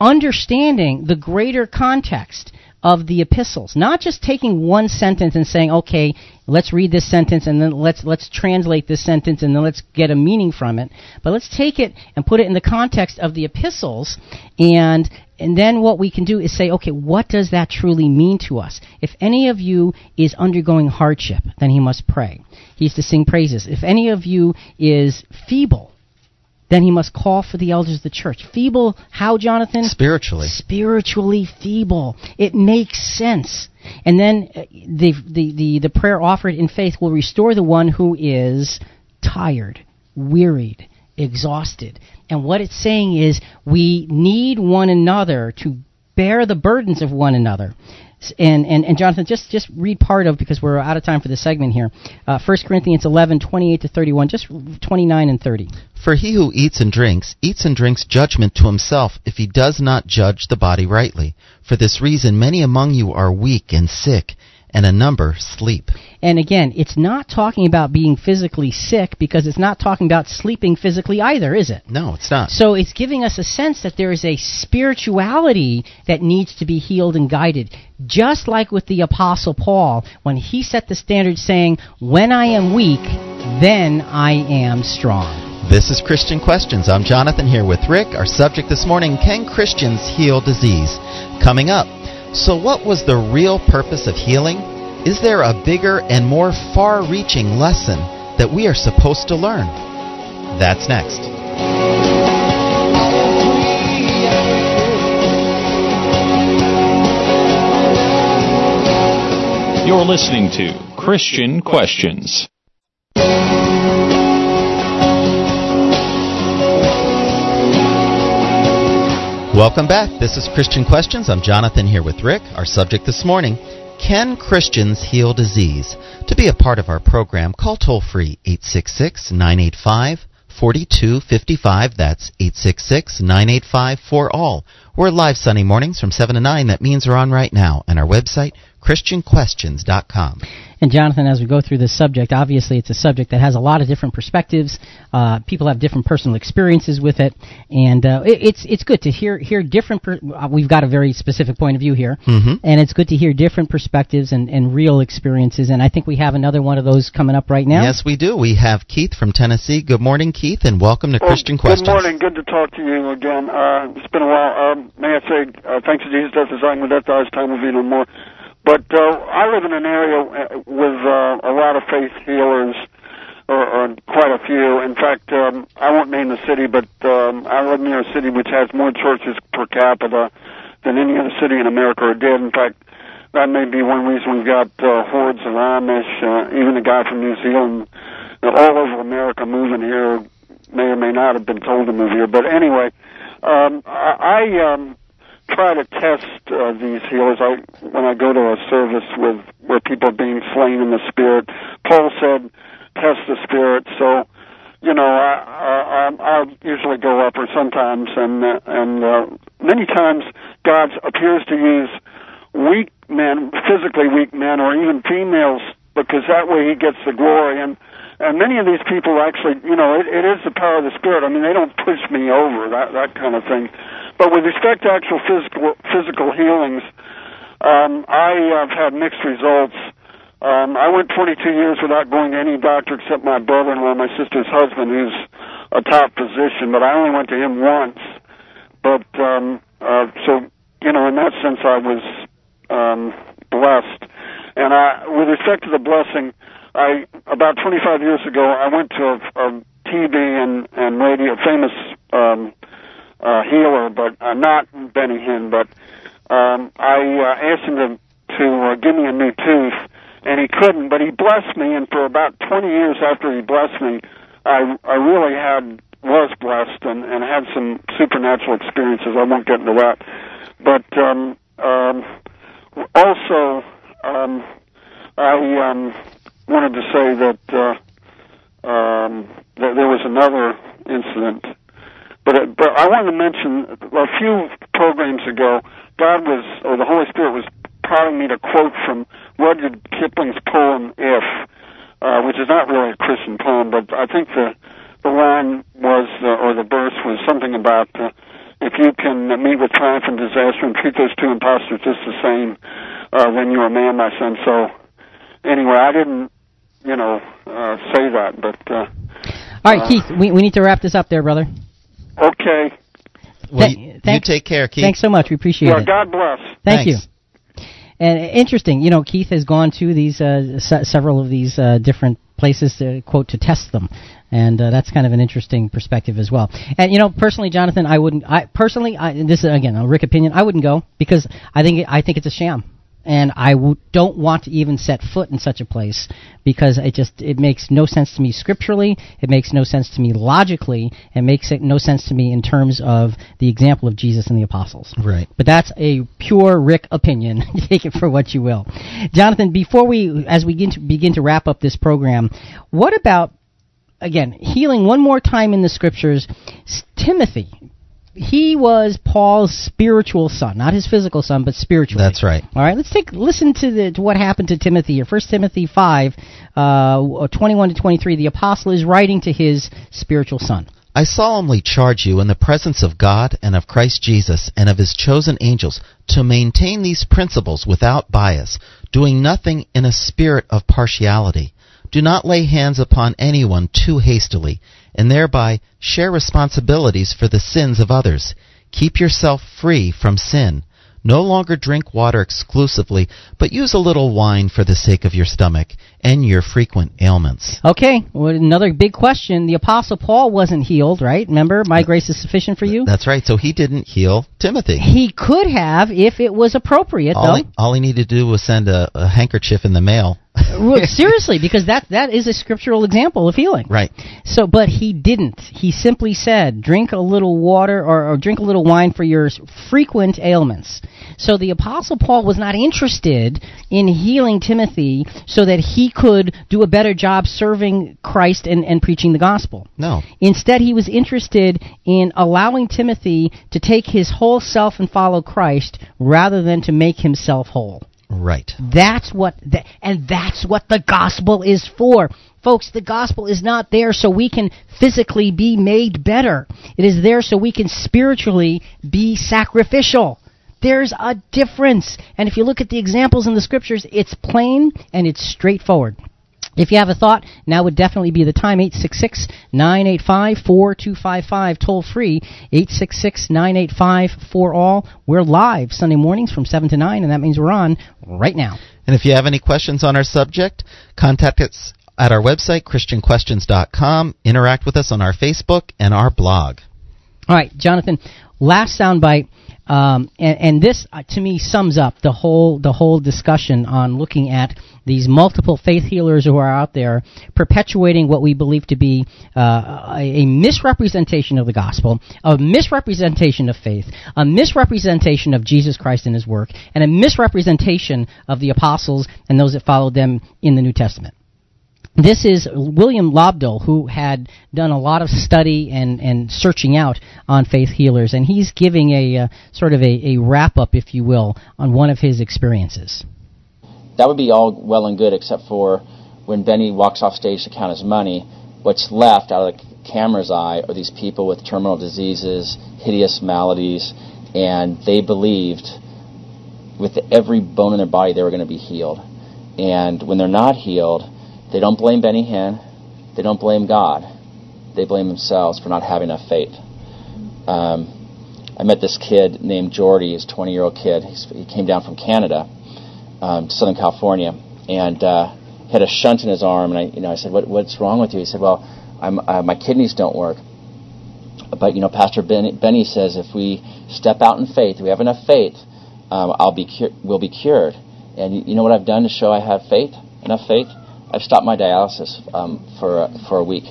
understanding the greater context of the epistles, not just taking one sentence and saying, "Okay, let's read this sentence and then let's let's translate this sentence and then let's get a meaning from it," but let's take it and put it in the context of the epistles and and then what we can do is say, okay, what does that truly mean to us? If any of you is undergoing hardship, then he must pray. He's to sing praises. If any of you is feeble, then he must call for the elders of the church. Feeble, how, Jonathan? Spiritually. Spiritually feeble. It makes sense. And then uh, the, the, the, the prayer offered in faith will restore the one who is tired, wearied, exhausted. And what it's saying is we need one another to bear the burdens of one another. And, and, and Jonathan, just, just read part of, because we're out of time for this segment here, uh, 1 Corinthians 11, 28 to 31, just 29 and 30. For he who eats and drinks, eats and drinks judgment to himself, if he does not judge the body rightly. For this reason, many among you are weak and sick, and a number sleep. And again, it's not talking about being physically sick because it's not talking about sleeping physically either, is it? No, it's not. So it's giving us a sense that there is a spirituality that needs to be healed and guided. Just like with the Apostle Paul, when he set the standard saying, When I am weak, then I am strong. This is Christian Questions. I'm Jonathan here with Rick. Our subject this morning Can Christians heal disease? Coming up. So, what was the real purpose of healing? Is there a bigger and more far reaching lesson that we are supposed to learn? That's next. You're listening to Christian Questions. Welcome back. This is Christian Questions. I'm Jonathan here with Rick. Our subject this morning Can Christians heal disease? To be a part of our program, call toll free 866 985 4255. That's 866 985 for all. We're live Sunday mornings from 7 to 9. That means we're on right now. And our website, ChristianQuestions.com. And Jonathan, as we go through this subject, obviously it's a subject that has a lot of different perspectives. Uh, people have different personal experiences with it, and uh, it, it's it's good to hear hear different. Per- uh, we've got a very specific point of view here, mm-hmm. and it's good to hear different perspectives and, and real experiences. And I think we have another one of those coming up right now. Yes, we do. We have Keith from Tennessee. Good morning, Keith, and welcome to well, Christian Questions. Good morning. Good to talk to you again. Uh, it's been a while. Um, may I say uh, thanks to Jesus, death, and with death, it's time will be no more. But uh, I live in an area with uh, a lot of faith healers, or, or quite a few. In fact, um, I won't name the city, but um, I live near a city which has more churches per capita than any other city in America or did. In fact, that may be one reason we've got uh, hordes of Amish, uh, even a guy from New Zealand, uh, all over America moving here. May or may not have been told to move here, but anyway, um, I, I um, try to test uh, these healers. I when I go to a service with where people are being slain in the spirit. Paul said, "Test the spirit." So, you know, I, I, I'll usually go up, or sometimes, and and uh, many times God appears to use weak men, physically weak men, or even females, because that way He gets the glory. And and many of these people actually, you know, it, it is the power of the spirit. I mean, they don't push me over that that kind of thing. But with respect to actual physical physical healings, um, I have had mixed results. Um, I went 22 years without going to any doctor except my brother-in-law, my sister's husband, who's a top physician. But I only went to him once. But um, uh, so you know, in that sense, I was um, blessed. And I, with respect to the blessing, I about 25 years ago, I went to a, a TV and and radio famous um, uh, healer, but uh, not Benny Hinn. But um, I uh, asked him to to uh, give me a new tooth, and he couldn't. But he blessed me, and for about 20 years after he blessed me, I I really had was blessed and and had some supernatural experiences. I won't get into that, but um, um, also um, I um, wanted to say that uh, um, that there was another incident but uh, but I want to mention a few programs ago, God was or the Holy Spirit was prodding me to quote from Rudyard Kipling's poem "If." uh, which is not really a Christian poem, but I think the the line was, uh, or the verse was something about uh, if you can meet with triumph and disaster and treat those two impostors just the same, uh, then you're a man, my son. So anyway, I didn't, you know, uh, say that, but. Uh, All right, Keith, we, we need to wrap this up there, brother. Okay. Well, Th- you, thank- you take care, Keith. Thanks so much. We appreciate Yeah, it. God bless. Thank Thanks. you. And uh, interesting, you know, Keith has gone to these uh, se- several of these uh, different places to quote to test them, and uh, that's kind of an interesting perspective as well. And you know, personally, Jonathan, I wouldn't. I personally, I, and this is again a Rick opinion. I wouldn't go because I think I think it's a sham. And I w- don't want to even set foot in such a place because it just it makes no sense to me scripturally. It makes no sense to me logically. It makes it no sense to me in terms of the example of Jesus and the apostles. Right. But that's a pure Rick opinion. Take it for what you will. Jonathan, before we, as we begin to, begin to wrap up this program, what about, again, healing one more time in the scriptures, Timothy. He was Paul's spiritual son, not his physical son, but spiritual. That's right. All right, let's take listen to the to what happened to Timothy here. First Timothy five, uh, twenty one to twenty three. The apostle is writing to his spiritual son. I solemnly charge you in the presence of God and of Christ Jesus and of his chosen angels to maintain these principles without bias, doing nothing in a spirit of partiality. Do not lay hands upon anyone too hastily, and thereby share responsibilities for the sins of others. Keep yourself free from sin. No longer drink water exclusively, but use a little wine for the sake of your stomach and your frequent ailments. Okay, well, another big question. The apostle Paul wasn't healed, right? Remember, my grace is sufficient for you. That's right, so he didn't heal Timothy. He could have if it was appropriate, All though. he, all he needed to do was send a, a handkerchief in the mail. Well, Seriously, because that that is a scriptural example of healing. Right. So, but he didn't. He simply said, "Drink a little water or, or drink a little wine for your frequent ailments." So the apostle Paul was not interested in healing Timothy so that he could do a better job serving Christ and, and preaching the gospel. No. Instead, he was interested in allowing Timothy to take his whole self and follow Christ rather than to make himself whole. Right. That's what, th- and that's what the gospel is for. Folks, the gospel is not there so we can physically be made better. It is there so we can spiritually be sacrificial. There's a difference. And if you look at the examples in the scriptures, it's plain and it's straightforward. If you have a thought, now would definitely be the time. 866 985 4255, toll free. 866 985 4 all. We're live Sunday mornings from 7 to 9, and that means we're on right now. And if you have any questions on our subject, contact us at our website, ChristianQuestions.com. Interact with us on our Facebook and our blog. All right, Jonathan, last soundbite. Um, and, and this, uh, to me, sums up the whole the whole discussion on looking at these multiple faith healers who are out there perpetuating what we believe to be uh, a, a misrepresentation of the gospel, a misrepresentation of faith, a misrepresentation of Jesus Christ and His work, and a misrepresentation of the apostles and those that followed them in the New Testament. This is William Lobdell, who had done a lot of study and, and searching out on faith healers, and he's giving a uh, sort of a, a wrap up, if you will, on one of his experiences. That would be all well and good, except for when Benny walks off stage to count his money. What's left out of the camera's eye are these people with terminal diseases, hideous maladies, and they believed with every bone in their body they were going to be healed. And when they're not healed, they don't blame Benny Hinn. They don't blame God. They blame themselves for not having enough faith. Um, I met this kid named Jordy. He's a 20 year old kid. He's, he came down from Canada um, to Southern California and uh, had a shunt in his arm. And I, you know, I said, what, "What's wrong with you?" He said, "Well, uh, my kidneys don't work." But you know, Pastor Benny, Benny says if we step out in faith, if we have enough faith, um, I'll be cu- we'll be cured. And you know what I've done to show I have faith, enough faith? I've stopped my dialysis um, for uh, for a week.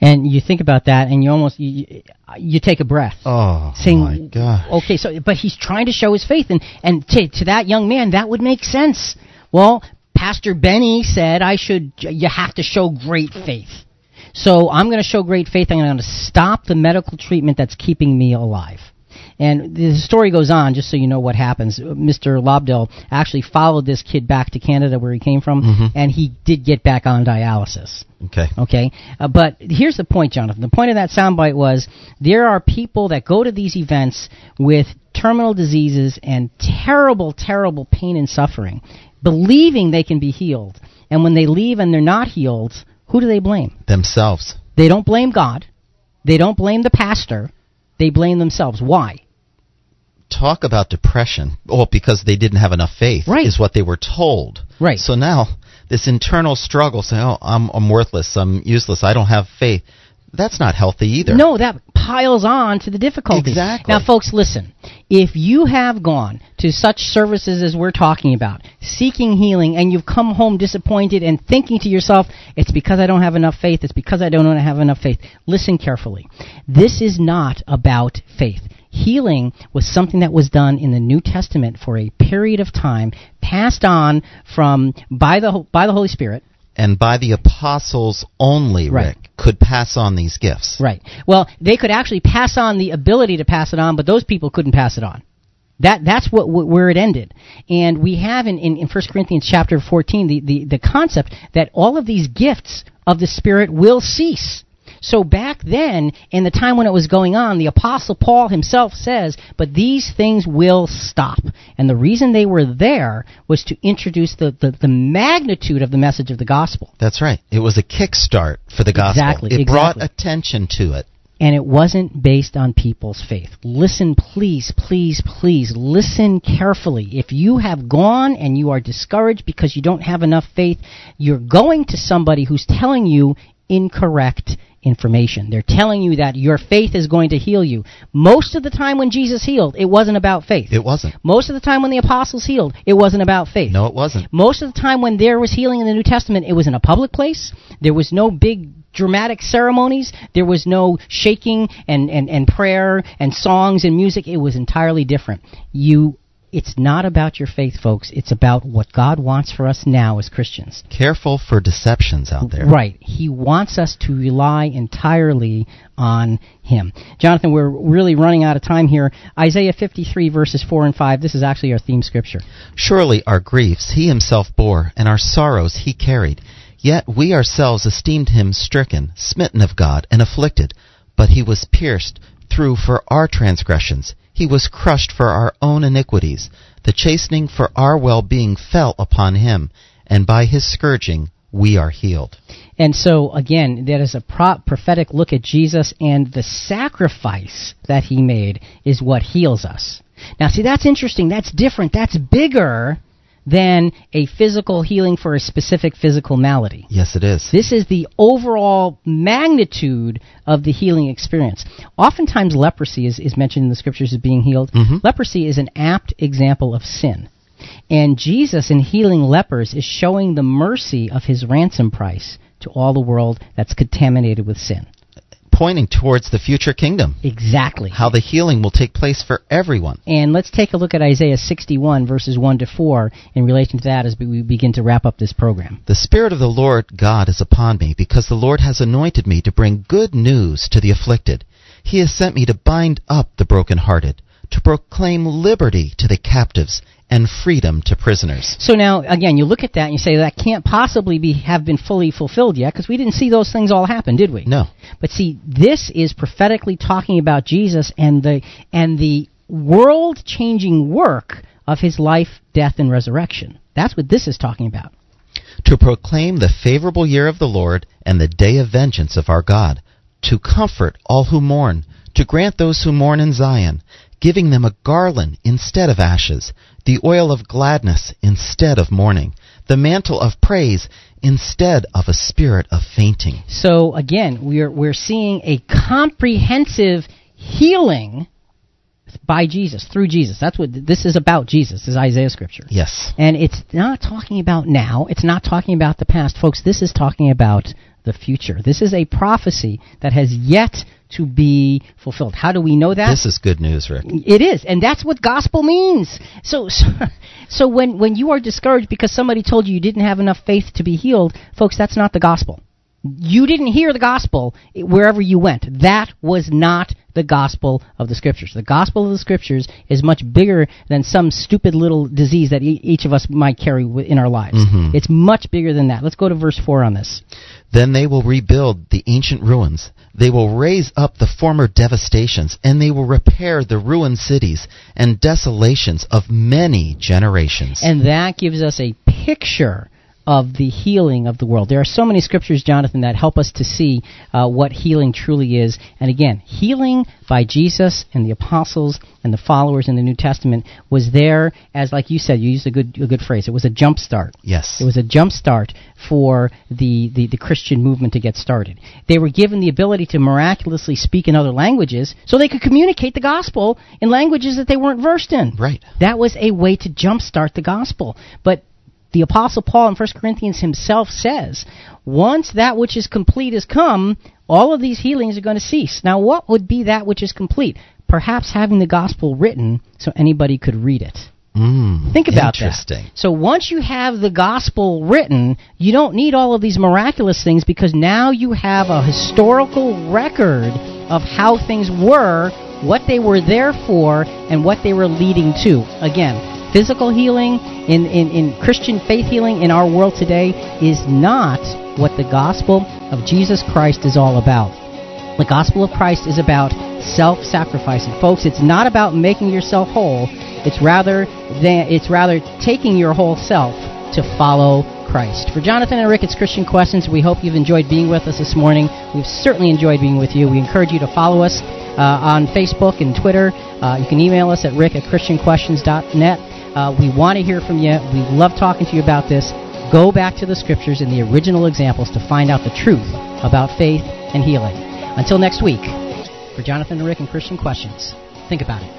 And you think about that, and you almost you, you take a breath. Oh saying, my God! Okay, so but he's trying to show his faith, and and to to that young man that would make sense. Well, Pastor Benny said I should. You have to show great faith. So I'm going to show great faith. I'm going to stop the medical treatment that's keeping me alive. And the story goes on, just so you know what happens. Mr. Lobdell actually followed this kid back to Canada where he came from, Mhm. and he did get back on dialysis. Okay. Okay, uh, but here's the point, Jonathan. The point of that soundbite was there are people that go to these events with terminal diseases and terrible, terrible pain and suffering, believing they can be healed. And when they leave and they're not healed, who do they blame? Themselves. They don't blame God. They don't blame the pastor. They blame themselves. Why? Talk about depression. Well, because they didn't have enough faith, Right. is what they were told. Right. So now, this internal struggle saying, oh, I'm, I'm worthless, I'm useless, I don't have faith, that's not healthy either. No, that piles on to the difficulty. Exactly. Now, folks, listen. If you have gone to such services as we're talking about, seeking healing, and you've come home disappointed and thinking to yourself, it's because I don't have enough faith, it's because I don't have enough faith, listen carefully. This is not about faith. Healing was something that was done in the New Testament for a period of time, passed on from by the by the Holy Spirit, And by the apostles only, Right. Rick, could pass on these gifts. Right. Well, they could actually pass on the ability to pass it on, but those people couldn't pass it on. That that's what wh- where it ended. And we have in, in, in 1 Corinthians chapter 14 the, the, the concept that all of these gifts of the Spirit will cease. So back then, in the time when it was going on, the Apostle Paul himself says, but these things will stop. And the reason they were there was to introduce the, the, the magnitude of the message of the gospel. That's right. It was a kickstart for the gospel. Exactly, It brought attention to it. and it wasn't based on people's faith. Listen, please, please, please, listen carefully. If you have gone and you are discouraged because you don't have enough faith, you're going to somebody who's telling you incorrect information. They're telling you that your faith is going to heal you. Most of the time when Jesus healed, it wasn't about faith. It wasn't. Most of the time when the apostles healed, it wasn't about faith. No, it wasn't. Most of the time when there was healing in the New Testament, it was in a public place. There was no big dramatic ceremonies. There was no shaking and, and, and prayer and songs and music. It was entirely different. You, it's not about your faith, folks. It's about what God wants for us now as Christians. Careful for deceptions out there. Right. He wants us to rely entirely on Him. Jonathan, we're really running out of time here. Isaiah 53 verses 4 and 5. This is actually our theme scripture. Surely our griefs he himself bore, and our sorrows he carried. Yet we ourselves esteemed him stricken, smitten of God, and afflicted. But he was pierced through for our transgressions. He was crushed for our own iniquities. The chastening for our well being fell upon him, and by his scourging we are healed. And so, again, that is a pro- prophetic look at Jesus, and the sacrifice that he made is what heals us. Now, see, that's interesting. That's different. That's bigger than a physical healing for a specific physical malady. Yes, it is. This is the overall magnitude of the healing experience. Oftentimes, leprosy is, is mentioned in the scriptures as being healed. Mhm. Leprosy is an apt example of sin. And Jesus, in healing lepers, is showing the mercy of his ransom price to all the world that's contaminated with sin. Pointing towards the future kingdom. Exactly. How the healing will take place for everyone. And let's take a look at Isaiah 61, verses 1 to 4, in relation to that as we begin to wrap up this program. The Spirit of the Lord God is upon me, because the Lord has anointed me to bring good news to the afflicted. He has sent me to bind up the brokenhearted, to proclaim liberty to the captives, and freedom to prisoners. So now, again, you look at that and you say that can't possibly be have been fully fulfilled yet because we didn't see those things all happen, did we? No. But see, this is prophetically talking about Jesus and the and the world-changing work of his life, death, and resurrection. That's what this is talking about. To proclaim the favorable year of the Lord and the day of vengeance of our God, to comfort all who mourn, to grant those who mourn in Zion, giving them a garland instead of ashes, the oil of gladness instead of mourning, the mantle of praise instead of a spirit of fainting. So again, we're we're seeing a comprehensive healing by Jesus through Jesus. That's what this is about. Jesus is Isaiah scripture. Yes. And it's not talking about now. It's not talking about the past, folks. This is talking about the future. This is a prophecy that has yet to be fulfilled. How do we know that? This is good news, Rick. It is, and that's what gospel means. So, so, so when when you are discouraged because somebody told you you didn't have enough faith to be healed, folks, that's not the gospel. You didn't hear the gospel wherever you went. That was not the gospel of the scriptures. The gospel of the scriptures is much bigger than some stupid little disease that e- each of us might carry in our lives. Mhm. It's much bigger than that. Let's go to verse 4 on this. Then they will rebuild the ancient ruins. They will raise up the former devastations, and they will repair the ruined cities and desolations of many generations. And that gives us a picture of the healing of the world. There are so many scriptures, Jonathan, that help us to see uh, what healing truly is. And again, healing by Jesus and the apostles and the followers in the New Testament was there as, like you said, you used a good a good phrase. It was a jump start. yes. It was a jump start for the, the, the Christian movement to get started. They were given the ability to miraculously speak in other languages so they could communicate the gospel in languages that they weren't versed in. Right. That was a way to jumpstart the gospel. But the Apostle Paul in 1 Corinthians himself says, once that which is complete has come, all of these healings are going to cease. Now, what would be that which is complete? Perhaps having the gospel written so anybody could read it. Mm, Think about interesting. that. So once you have the gospel written, you don't need all of these miraculous things because now you have a historical record of how things were, what they were there for, and what they were leading to. Again, physical healing in, in, in Christian faith healing in our world today is not what the gospel of Jesus Christ is all about. The gospel of Christ is about self-sacrificing. Folks, it's not about making yourself whole. It's rather than it's rather taking your whole self to follow Christ. For Jonathan and Rick, it's Christian Questions. We hope you've enjoyed being with us this morning. We've certainly enjoyed being with you. We encourage you to follow us uh, on Facebook and Twitter. Uh, you can email us at rick at christianquestions.net. Uh, we want to hear from you. We love talking to you about this. Go back to the scriptures and the original examples to find out the truth about faith and healing. Until next week, for Jonathan and Rick and Christian Questions, think about it.